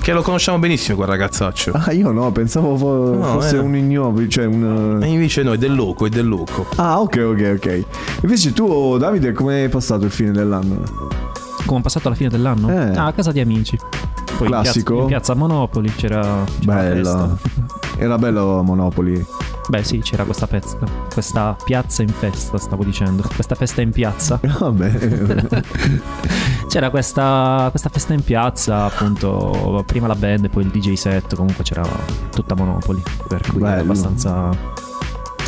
Che lo conosciamo benissimo quel ragazzaccio. Ah, io no, pensavo fo- No, fosse eh. un ignobile, cioè un... E invece no, è del loco, è del loco. Ah, ok, ok, ok. Invece tu, Davide, come è passato il fine dell'anno? Come ho passato alla fine dell'anno? Eh. Ah, a casa di amici. Poi in Classico? piazza- In piazza, Monopoli c'era. c'era la Bello. Era bello Monopoli. Beh, sì, c'era questa festa. Questa piazza in festa, stavo dicendo. Questa festa in piazza. Vabbè. C'era questa, questa festa in piazza, appunto. Prima la band poi il DJ set. Comunque c'era tutta Monopoli. Per cui era Bello. abbastanza.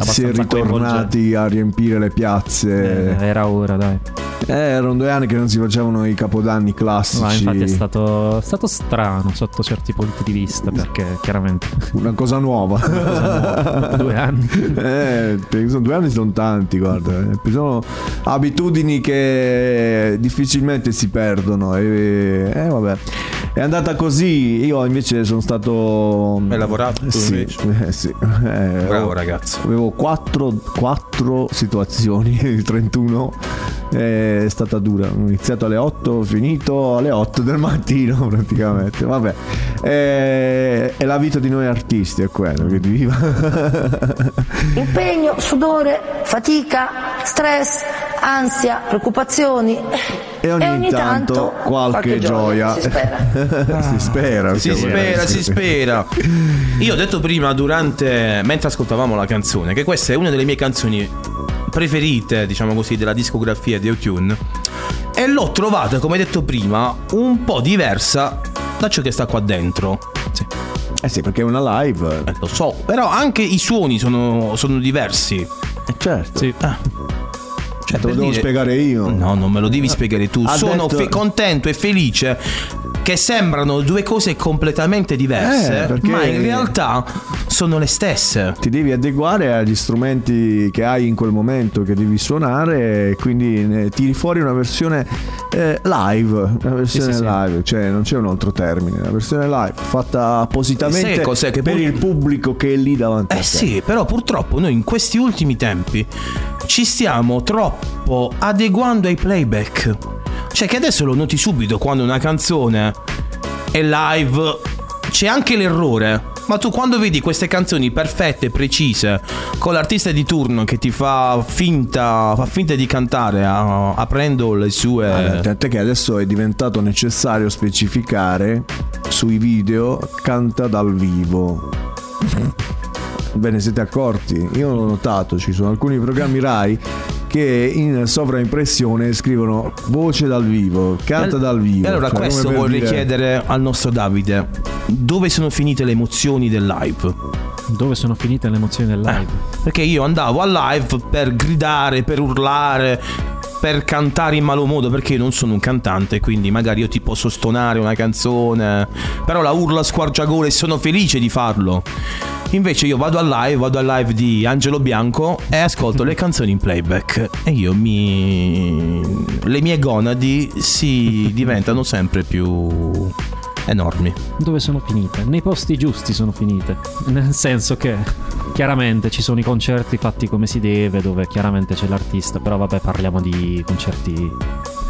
si è ritornati a riempire le piazze. Eh, era ora, dai. Eh, erano due anni che non si facevano i capodanni classici. Ma infatti è stato, è stato strano sotto certi punti di vista perché chiaramente Una cosa nuova. due anni. Eh, due anni sono tanti, guarda. eh. Sono abitudini che difficilmente si perdono. E, eh, vabbè. È andata così. Io invece sono stato. Hai lavorato sì, eh, sì. Eh, Bravo ho- ragazzo. Avevo quattro, quattro situazioni, il 31 è stata dura. Ho iniziato alle 8, ho finito alle 8 del mattino praticamente. Vabbè, è, è la vita di noi artisti, è quello che viva. Impegno, sudore, fatica, stress, ansia, preoccupazioni. E ogni, tanto, qualche, gioia. Si spera. si spera. Si spera, si spera. Io ho detto prima, durante. mentre ascoltavamo la canzone, che questa è una delle mie canzoni preferite, diciamo così, della discografia di Otune. E l'ho trovata, come detto prima, un po' diversa da ciò che sta qua dentro. Eh sì, perché è una live. Eh, lo so, però anche i suoni sono, sono diversi. Eh, certo. Sì. Cioè, Te lo devo dire- spiegare io. No, non me lo devi spiegare tu. Ha Sono detto- fe- contento e felice che sembrano due cose completamente diverse, Eh, ma in realtà sono le stesse. Ti devi adeguare agli strumenti che hai in quel momento che devi suonare e quindi tiri fuori una versione eh, live, una versione Sì, sì, sì. live, cioè non c'è un altro termine, una versione live fatta appositamente cos'è che per pur- il pubblico che è lì davanti a Eh te. sì, però purtroppo noi in questi ultimi tempi ci stiamo troppo adeguando ai playback. Cioè che adesso lo noti subito quando una canzone è live, c'è anche l'errore. Ma tu quando vedi queste canzoni perfette, precise, con l'artista di turno che ti fa finta, fa finta di cantare a- aprendo le sue... Allora, tant'è che adesso è diventato necessario specificare sui video canta dal vivo. Ve ne siete accorti? Io l'ho notato, ci sono alcuni programmi Rai che in sovraimpressione scrivono voce dal vivo, canta dal vivo. E allora Cioè, questo vorrei dire- chiedere al nostro Davide. Dove sono finite le emozioni del live? Dove sono finite le emozioni del live? Perché io andavo al live per gridare, per urlare, per cantare in malo modo, perché io non sono un cantante, quindi magari io ti posso stonare una canzone, però la urla a squarciagole e sono felice di farlo. Invece io vado al live, vado al live di Angelo Bianco e ascolto le canzoni in playback e io mi... le mie gonadi si diventano sempre più enormi. Dove sono finite? Nei posti giusti sono finite. Nel senso che chiaramente ci sono i concerti fatti come si deve, dove chiaramente c'è l'artista, però vabbè parliamo di concerti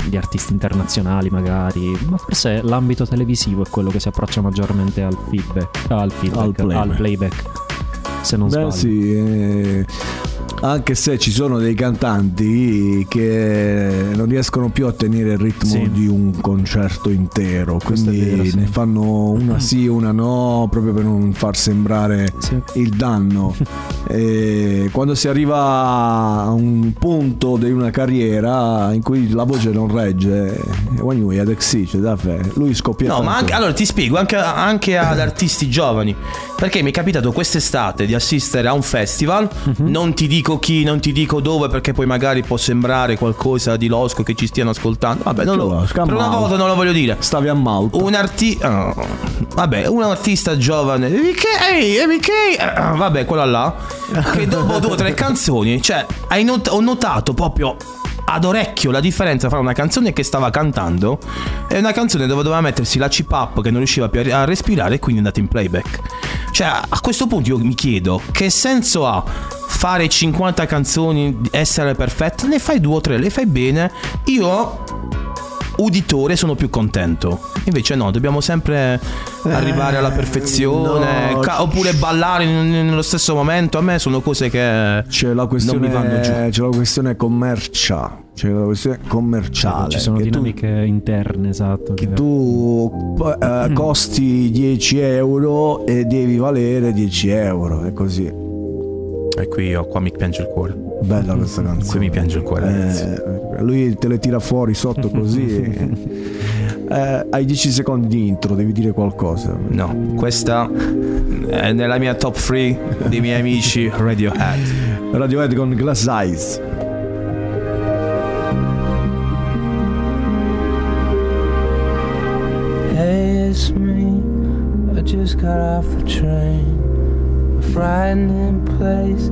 di artisti internazionali magari, ma forse l'ambito televisivo è quello che si approccia maggiormente al feedback, al, feedback, Al playback. al playback, se non Beh, sbaglio. sì, eh, anche se ci sono dei cantanti che non riescono più a tenere il ritmo Sì. di un concerto intero, quindi vero, sì. ne fanno una sì, una no, proprio per non far sembrare il danno. E quando si arriva a un punto di una carriera in cui la voce non regge, you had cioè, da fe, lui scoppia. No, ma anche, allora ti spiego anche, anche ad artisti giovani. Perché mi è capitato quest'estate di assistere a un festival. Mhm. Non ti dico chi, non ti dico dove, perché poi magari può sembrare qualcosa di losco che ci stiano ascoltando. Vabbè, non lo, per una volta non lo voglio dire. Stavi a Malta. Un artista. vabbè, un artista giovane. MK, MK. eh, vabbè, quella là. Che dopo due o tre canzoni, cioè, hai not- ho notato proprio ad orecchio la differenza fra una canzone che stava cantando e una canzone dove doveva mettersi la CPAP che non riusciva più a respirare e quindi è andato in playback. Cioè, a questo punto io mi chiedo che senso ha fare 50 canzoni, essere perfetto? Ne fai due o tre, le fai bene. Io uditore sono più contento. Invece no, dobbiamo sempre arrivare alla perfezione. no. ca- oppure ballare in- nello stesso momento. A me sono cose che C'è la questione, non mi vanno giù. c'è la questione commerciale. C'è la questione commerciale. Ci sono che tu- dinamiche interne, esatto. che- tu eh, costi 10 euro e devi valere 10 euro. È così. E qui io qua mi piange il cuore. Bella questa canzone. Qui mi piange il cuore. Eh, lui te le tira fuori sotto così. Eh, hai 10 secondi di intro, devi dire qualcosa. No, questa è nella mia top 3 dei miei amici Radiohead. Radiohead con Glass Eyes. Hey, it's me. I just got off the train. A frightening place.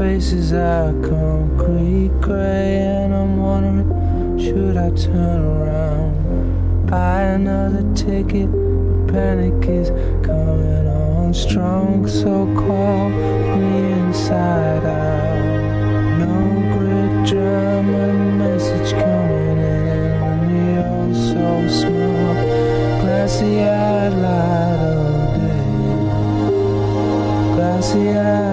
Faces are concrete gray, and I'm wondering, should I turn around, buy another ticket? The panic is coming on strong, so call me inside out. No great drama message coming in on the oh so small glassy eyed light of day. Glassy eyed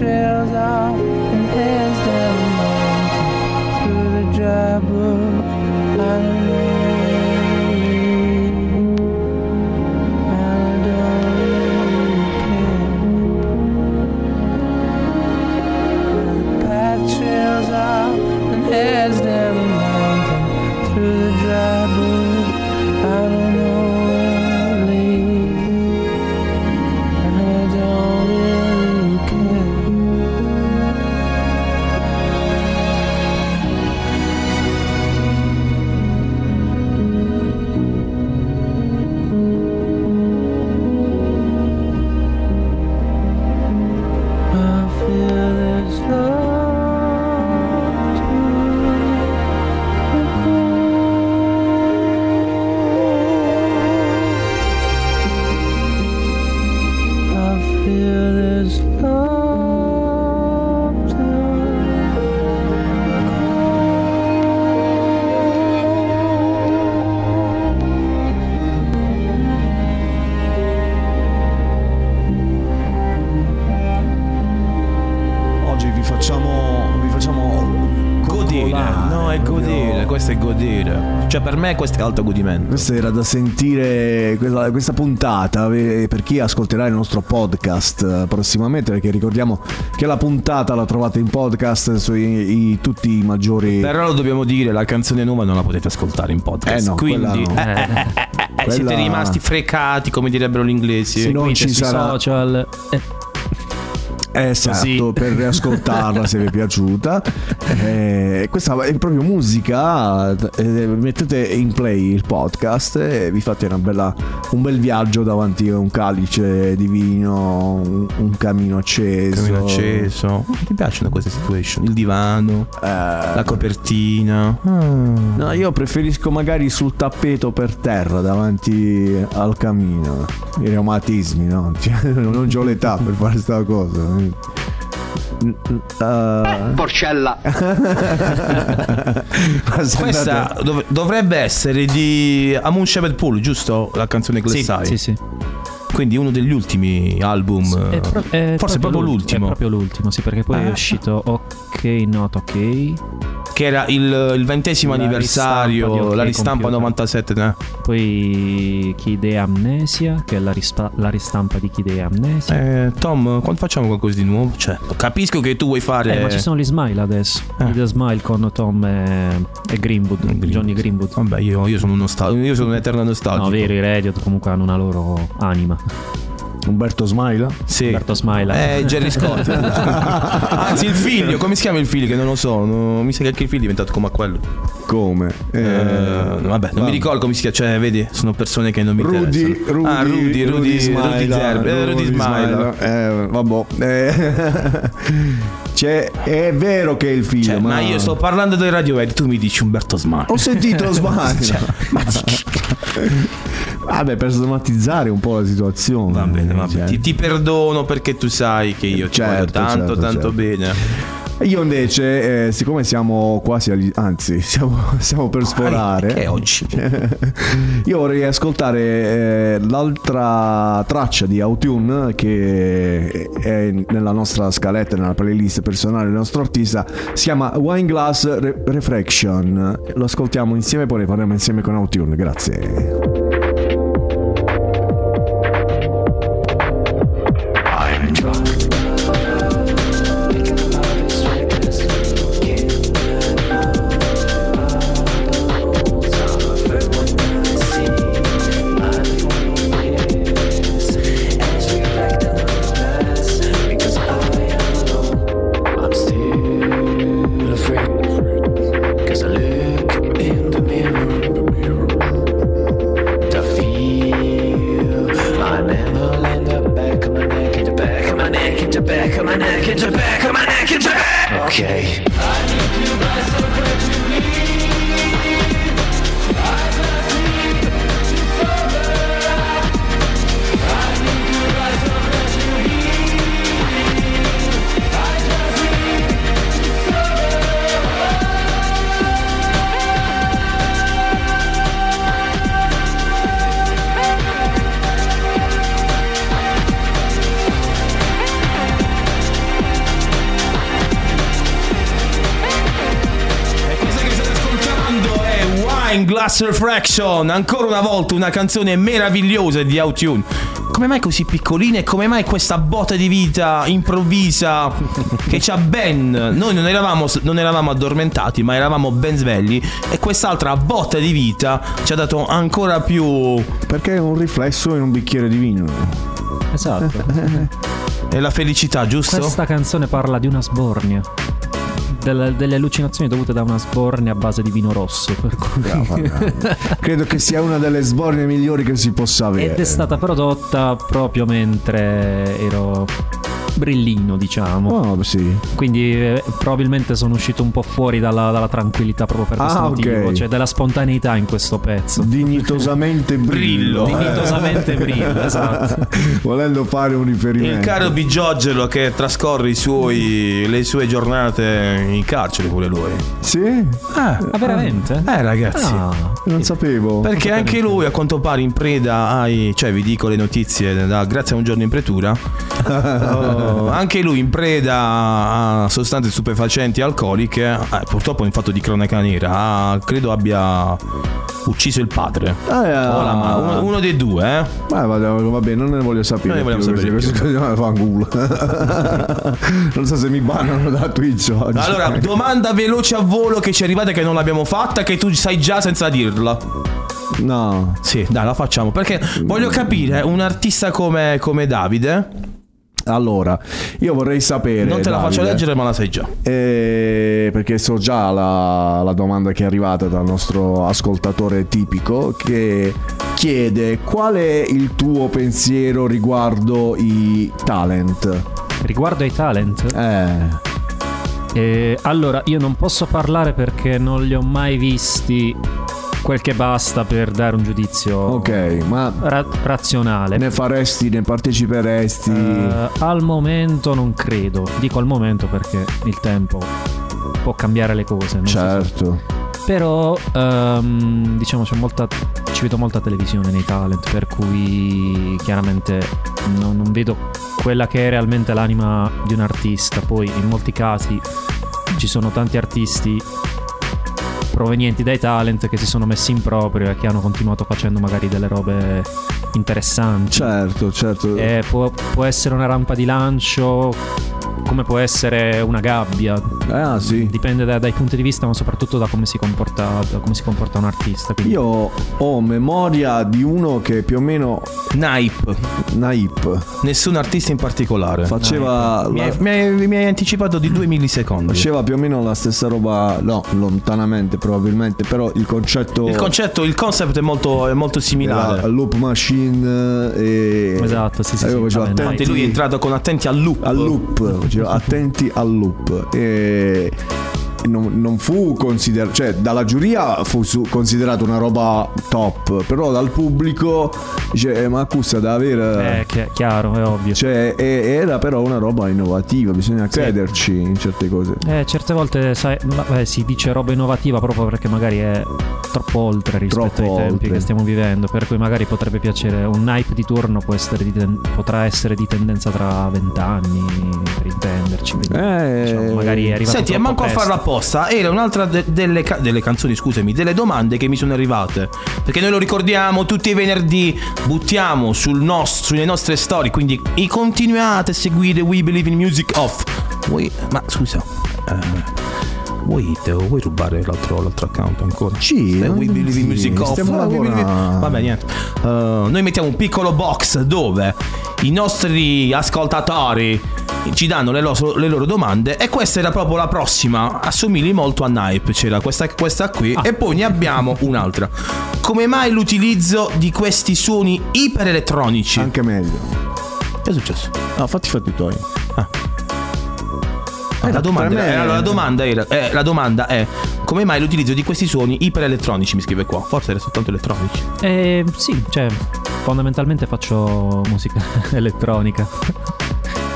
Yeah. Questo è alto godimento. Questo era da sentire questa, questa puntata eh, per chi ascolterà il nostro podcast eh, prossimamente, perché ricordiamo che la puntata la trovate in podcast su i- i- tutti i maggiori. Però lo dobbiamo dire, la canzone nuova non la potete ascoltare in podcast. Eh no, Quindi no. eh, eh, eh, Quella- siete rimasti frecati, come direbbero gli inglesi. Se non ci sarà- social. Eh, Esatto, Così. per riascoltarla se vi è piaciuta. Eh, questa è proprio musica. eh, mettete in play il podcast e vi fate una bella, un bel viaggio davanti a un calice di vino, un, un camino acceso. Camino acceso. Ti piacciono queste situation? Il divano, la copertina. No, io preferisco magari sul tappeto per terra davanti al camino. I reumatismi, no? Cioè, non ho l'età per fare sta cosa. Uh, Porcella. Questa dov- dovrebbe essere di Amun Shepherd Pool, giusto? La canzone Sì, Glessai. sì, sì. Quindi uno degli ultimi album. È pro- è forse proprio l'ul- l'ultimo. È proprio l'ultimo, sì, perché poi Ah. è uscito Ok Not Ok. Che era il, il ventesimo La anniversario, ristampa di OK la ristampa Computer. 97. eh. Poi Chi Idea Amnesia, che è la, rispa- la ristampa di Chi Idea Amnesia. Eh, Tom, quando facciamo qualcosa di nuovo? Cioè, capisco che tu vuoi fare. Eh, ma ci sono gli Smile adesso. Eh. Gli Smile con Tom e, e Greenwood, Johnny Greenwood. Vabbè, io, io sono un nostalgico. Io sono un eterno nostalgico. No, vero, i Radiot comunque hanno una loro anima. Umberto Smaila? Sì. Umberto Smaila. Eh, Jerry Scott. Anzi, il figlio, come si chiama il figlio? Che non lo so. no, mi sa che anche il figlio è diventato come a quello. Come? Eh, vabbè, non mi vabbè. ricordo come si chiama. Cioè, vedi, sono persone che non mi Rudy, interessano. Rudy, ah, Rudy, Rudy, Smaila, Rudy Zerb, eh, Rudy Smaila. Eh, vabbè. Eh, cioè, è vero che è il figlio, Cioè, ma... io sto parlando dei Radiohead, tu mi dici Umberto Smaila. Ho sentito Smaila. Cioè, ma Vabbè, per sdramatizzare un po' la situazione. Va bene, va bene. Cioè, Ti, ti perdono perché tu sai che io ti voglio Certo, tanto, certo, tanto certo. bene. Io invece, eh, siccome siamo quasi agli... anzi, siamo, siamo per sforare. Che oggi? Io vorrei ascoltare eh, l'altra traccia di Autune che è nella nostra scaletta, nella playlist personale del nostro artista. Si chiama Wine Glass Re- Reflection. Lo ascoltiamo insieme, poi ne parliamo insieme con Autune. Grazie. Refraction, ancora una volta una canzone meravigliosa di Outune. Come mai così piccolina e come mai questa botta di vita improvvisa che c'ha ben... Noi non eravamo, non eravamo addormentati ma eravamo ben svegli e quest'altra botta di vita ci ha dato ancora più... Perché è un riflesso in un bicchiere di vino. Esatto. È la felicità, giusto? Questa canzone parla di una sbornia. Delle, delle allucinazioni dovute da una sbornia a base di vino rosso. Cui... Credo che sia una delle sborne migliori che si possa avere. Ed è stata prodotta proprio mentre ero brillino, diciamo. Oh, sì. Quindi eh, probabilmente sono uscito un po' fuori dalla, dalla tranquillità proprio per questo Ah, motivo. ok. Cioè, della spontaneità in questo pezzo. Dignitosamente brillo. Dignitosamente brillo, esatto. Volendo fare un riferimento. Il caro Bigiogelo che trascorre i suoi, le sue giornate in carcere pure lui. Sì? Ah, Ah, veramente? Eh ragazzi. Ah, Non sapevo. Perché anche lui a quanto pare in preda ai... Cioè vi dico le notizie da Grazie a un giorno in pretura Oh, anche lui in preda a sostanze stupefacenti alcoliche, eh, purtroppo in fatto di cronaca nera, ah, credo abbia ucciso il padre. Eh, O la ma- uno, uno dei due, eh. Ma vabbè, non ne voglio sapere. Non ne vogliamo più, sapere fanculo. non so se mi bannano da Twitch oggi. Allora, domanda veloce a volo che ci è arrivata che non l'abbiamo fatta, che tu sai già senza dirla. No. Sì, dai, la facciamo. Perché voglio capire, un artista come, come Davide, Allora, io vorrei sapere. non te la faccio Davide, leggere, ma la sai già. eh, perché so già la, la domanda che è arrivata dal nostro ascoltatore tipico che chiede qual è il tuo pensiero riguardo i talent. Riguardo ai talent? Eh. Eh, allora, io non posso parlare perché non li ho mai visti quel che basta per dare un giudizio Ok, ma ra- razionale. ne faresti, ne parteciperesti? Eh, al momento non credo. Dico al momento perché il tempo può cambiare le cose. certo. Però ehm, diciamo c'è molta ci vedo molta televisione nei talent, per cui chiaramente non, non vedo quella che è realmente l'anima di un artista. Poi in molti casi ci sono tanti artisti provenienti dai talent che si sono messi in proprio e che hanno continuato facendo magari delle robe interessanti. Certo, certo. Eh, può, può essere una rampa di lancio, come può essere una gabbia. Ah, sì. Dipende da- dai punti di vista, ma soprattutto da come si comporta, da come si comporta un artista. quindi- Io ho memoria di uno che più o meno Naip, Naip nessun artista in particolare. faceva Mi la- hai, mi hai- mi hai anticipato di due millisecondi. faceva più o meno la stessa roba, no, lontanamente probabilmente, però il concetto Il concetto, il concept è molto, è molto era similare. loop machine e Esatto, sì, sì, Eh, sì, attenti lui è entrato con attenti al loop. al loop, faceva attenti al loop. E non, non fu considerato, cioè dalla giuria fu su- considerato una roba top, però dal pubblico dice "Eh, ma accusa da avere Eh, chi- chiaro, è ovvio. Cioè, e- era però una roba innovativa, bisogna Sì. crederci in certe cose. Eh, certe volte sai, vabbè, si dice roba innovativa proprio perché magari è troppo oltre rispetto Troppo ai tempi oltre. che stiamo vivendo. Per cui magari potrebbe piacere un hype di turno, può essere di ten- potrà essere di tendenza tra vent'anni, per intenderci. quindi, Eh, diciamo, magari è arrivato Senti, troppo manco a presto. Apposta, era un'altra de- delle, ca- delle canzoni, scusami, delle domande che mi sono arrivate. Perché noi lo ricordiamo tutti i venerdì, buttiamo sul nostro, sulle nostre storie, quindi continuate a seguire We Believe in Music Off. Vuoi- ma scusa, eh, vuoi, te- vuoi rubare l'altro, l'altro account ancora? Sì, Eh, We sì, Believe in Music Off. stiamo eh, We Believe. Vabbè, niente. Eh, noi mettiamo un piccolo box dove i nostri ascoltatori ci danno le, lo- le loro domande e questa era proprio la prossima assomigli molto a Nipe c'era questa, questa qui e poi ne abbiamo un'altra come mai l'utilizzo di questi suoni iperelettronici Anche meglio. che è successo? No, fatti i fatti tuoi. Ah, la, domanda, era- la domanda era eh, la domanda è come mai l'utilizzo di questi suoni iperelettronici mi scrive qua forse era soltanto elettronici Eh, sì, cioè, fondamentalmente faccio musica elettronica.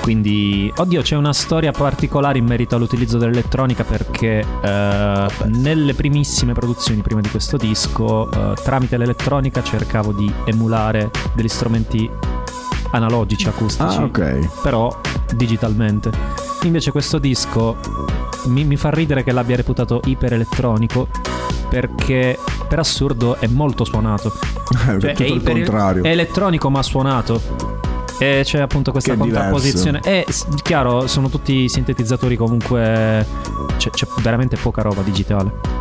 Quindi, oddio, c'è una storia particolare in merito all'utilizzo dell'elettronica perché eh, nelle primissime produzioni, prima di questo disco, eh, tramite l'elettronica cercavo di emulare degli strumenti analogici, acustici, Ah, ok. però digitalmente. Invece questo disco mi, mi fa ridere che l'abbia reputato iperelettronico perché per assurdo è molto suonato. È Cioè, tutto è il iper- contrario. È elettronico ma suonato. E c'è appunto questa contrapposizione. E chiaro, sono tutti sintetizzatori comunque. C'è, c'è veramente poca roba digitale.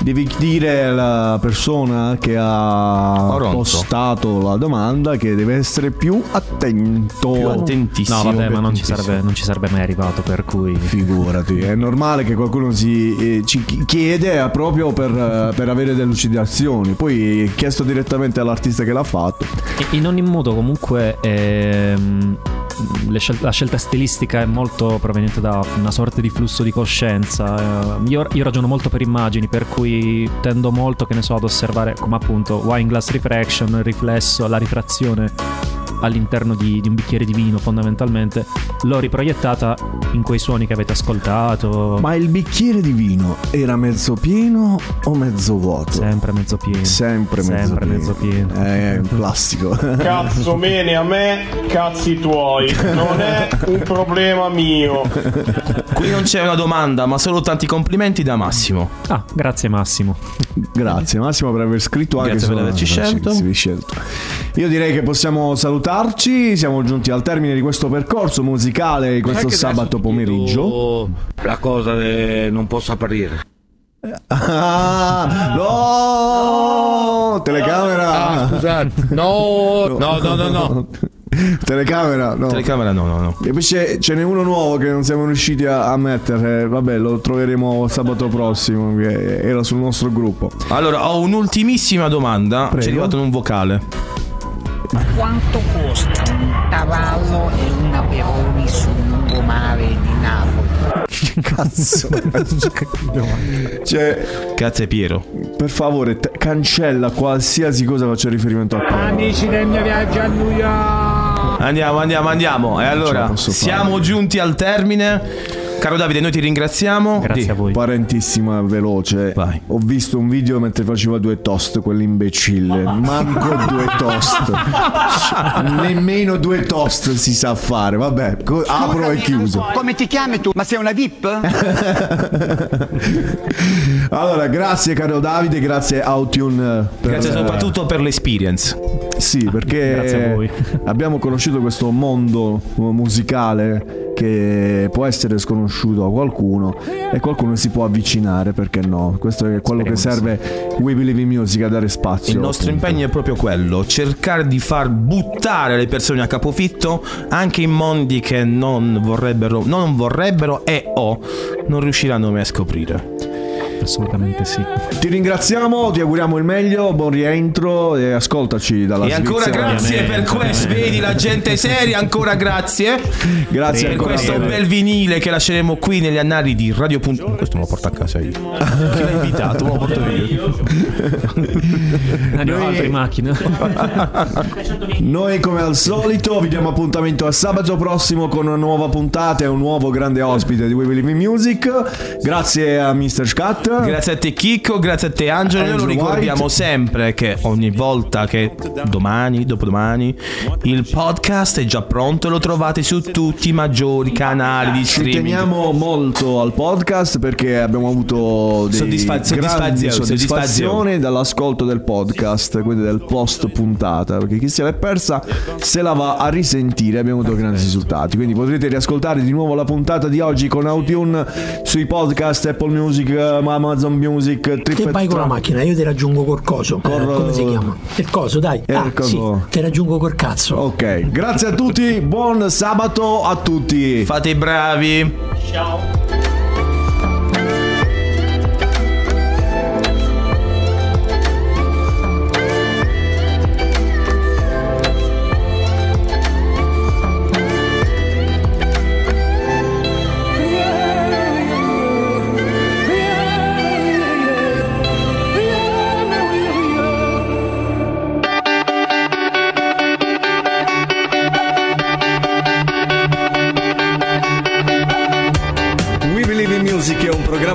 Devi dire alla persona che ha Oronzo. postato la domanda che deve essere più attento. più attentissimo No, vabbè, ma non ci, sarebbe, non ci sarebbe mai arrivato. Per cui. Figurati, è normale che qualcuno si, eh, ci chi- chiede eh, proprio per, eh, per avere delle lucidazioni. Poi chiesto direttamente all'artista che l'ha fatto. In ogni modo, comunque, ehm, scel- la scelta stilistica è molto proveniente da una sorta di flusso di coscienza. Eh, io, io ragiono molto per immagini, per cui tendo molto, che ne so, ad osservare come appunto wine glass refraction, il riflesso, la rifrazione all'interno di, di un bicchiere di vino fondamentalmente, l'ho riproiettata in quei suoni che avete ascoltato. Ma il bicchiere di vino era mezzo pieno o mezzo vuoto? Sempre mezzo pieno. Sempre mezzo Sempre pieno. mezzo pieno. Eh, plastico. Cazzo bene a me, cazzi tuoi. Non è un problema mio. Qui non c'è una domanda, ma solo tanti complimenti da Massimo. Ah, grazie Massimo. Grazie Massimo per aver scritto anche Grazie per averci scelto. scelto. Io direi che possiamo salutarci, siamo giunti al termine di questo percorso musicale di questo sabato pomeriggio. La cosa che non posso aprire. Ah, no! Telecamera! Ah, scusate. No, no, no, no, no. Telecamera, no. Telecamera no, no, no. E poi c'è, ce n'è uno nuovo che non siamo riusciti a, a mettere. Vabbè, lo troveremo sabato prossimo. Che era sul nostro gruppo. Allora, ho un'ultimissima domanda. Ci è arrivato in un vocale. Quanto costa un cavallo e una peroni sul lungomare di Napoli? Cazzo. cioè, Grazie Piero. per favore, te- cancella qualsiasi cosa faccia riferimento a quello. Amici del mio viaggio a New York. Andiamo, andiamo, andiamo. E allora, fare. siamo giunti al termine. Caro Davide, noi ti ringraziamo. Grazie Di- a voi. Parentissima veloce. Vai. Ho visto un video mentre faceva due toast, quell'imbecille. Manco due toast. Nemmeno due toast si sa fare. Vabbè, co- apro e chiuso. Come ti chiami tu? Ma sei una VIP? Allora, grazie caro Davide, grazie Autune. per- Grazie soprattutto per l'experience. Sì, perché Grazie a voi. abbiamo conosciuto questo mondo musicale che può essere sconosciuto a qualcuno e qualcuno si può avvicinare, perché no? Questo è quello che serve We Believe in Music a dare spazio. Il nostro appunto. impegno è proprio quello, cercare di far buttare le persone a capofitto anche in mondi che non vorrebbero, non vorrebbero e o non riusciranno mai a scoprire. Assolutamente sì. Ti ringraziamo, ti auguriamo il meglio, buon rientro e ascoltaci dalla E ancora Svizzera. grazie per questo, vedi la gente seria, ancora grazie. Grazie per ancora questo te. bel vinile che lasceremo qui negli annali di Radio Punto. Questo me lo porto a casa io. Chi l'ha invitato? Me lo porto io. Andiamo Noi- altri in macchina. Noi come al solito vi diamo appuntamento a sabato prossimo con una nuova puntata e un nuovo grande ospite di We Believe in Music. Grazie a Mr. Scat. Grazie a te Chicco, grazie a te Angelo. Noi lo Angelo ricordiamo White. sempre che ogni volta che domani, dopodomani, il podcast è già pronto e lo trovate su tutti i maggiori canali di Ci streaming. teniamo molto al podcast perché abbiamo avuto dei Soddisfa- soddisfazione, soddisfazione dall'ascolto del podcast, quindi del post puntata, perché chi se l'è persa se la va a risentire, abbiamo avuto grandi risultati, quindi potrete riascoltare di nuovo la puntata di oggi con Autune sui podcast Apple Music, eh, Amazon Music, Trip Te vai con la macchina, io ti raggiungo col coso. Eh, Col- come si chiama? Il coso, dai. Eh, ah, sì, ti raggiungo col cazzo. Ok, grazie a tutti, buon sabato a tutti. Fate i bravi. We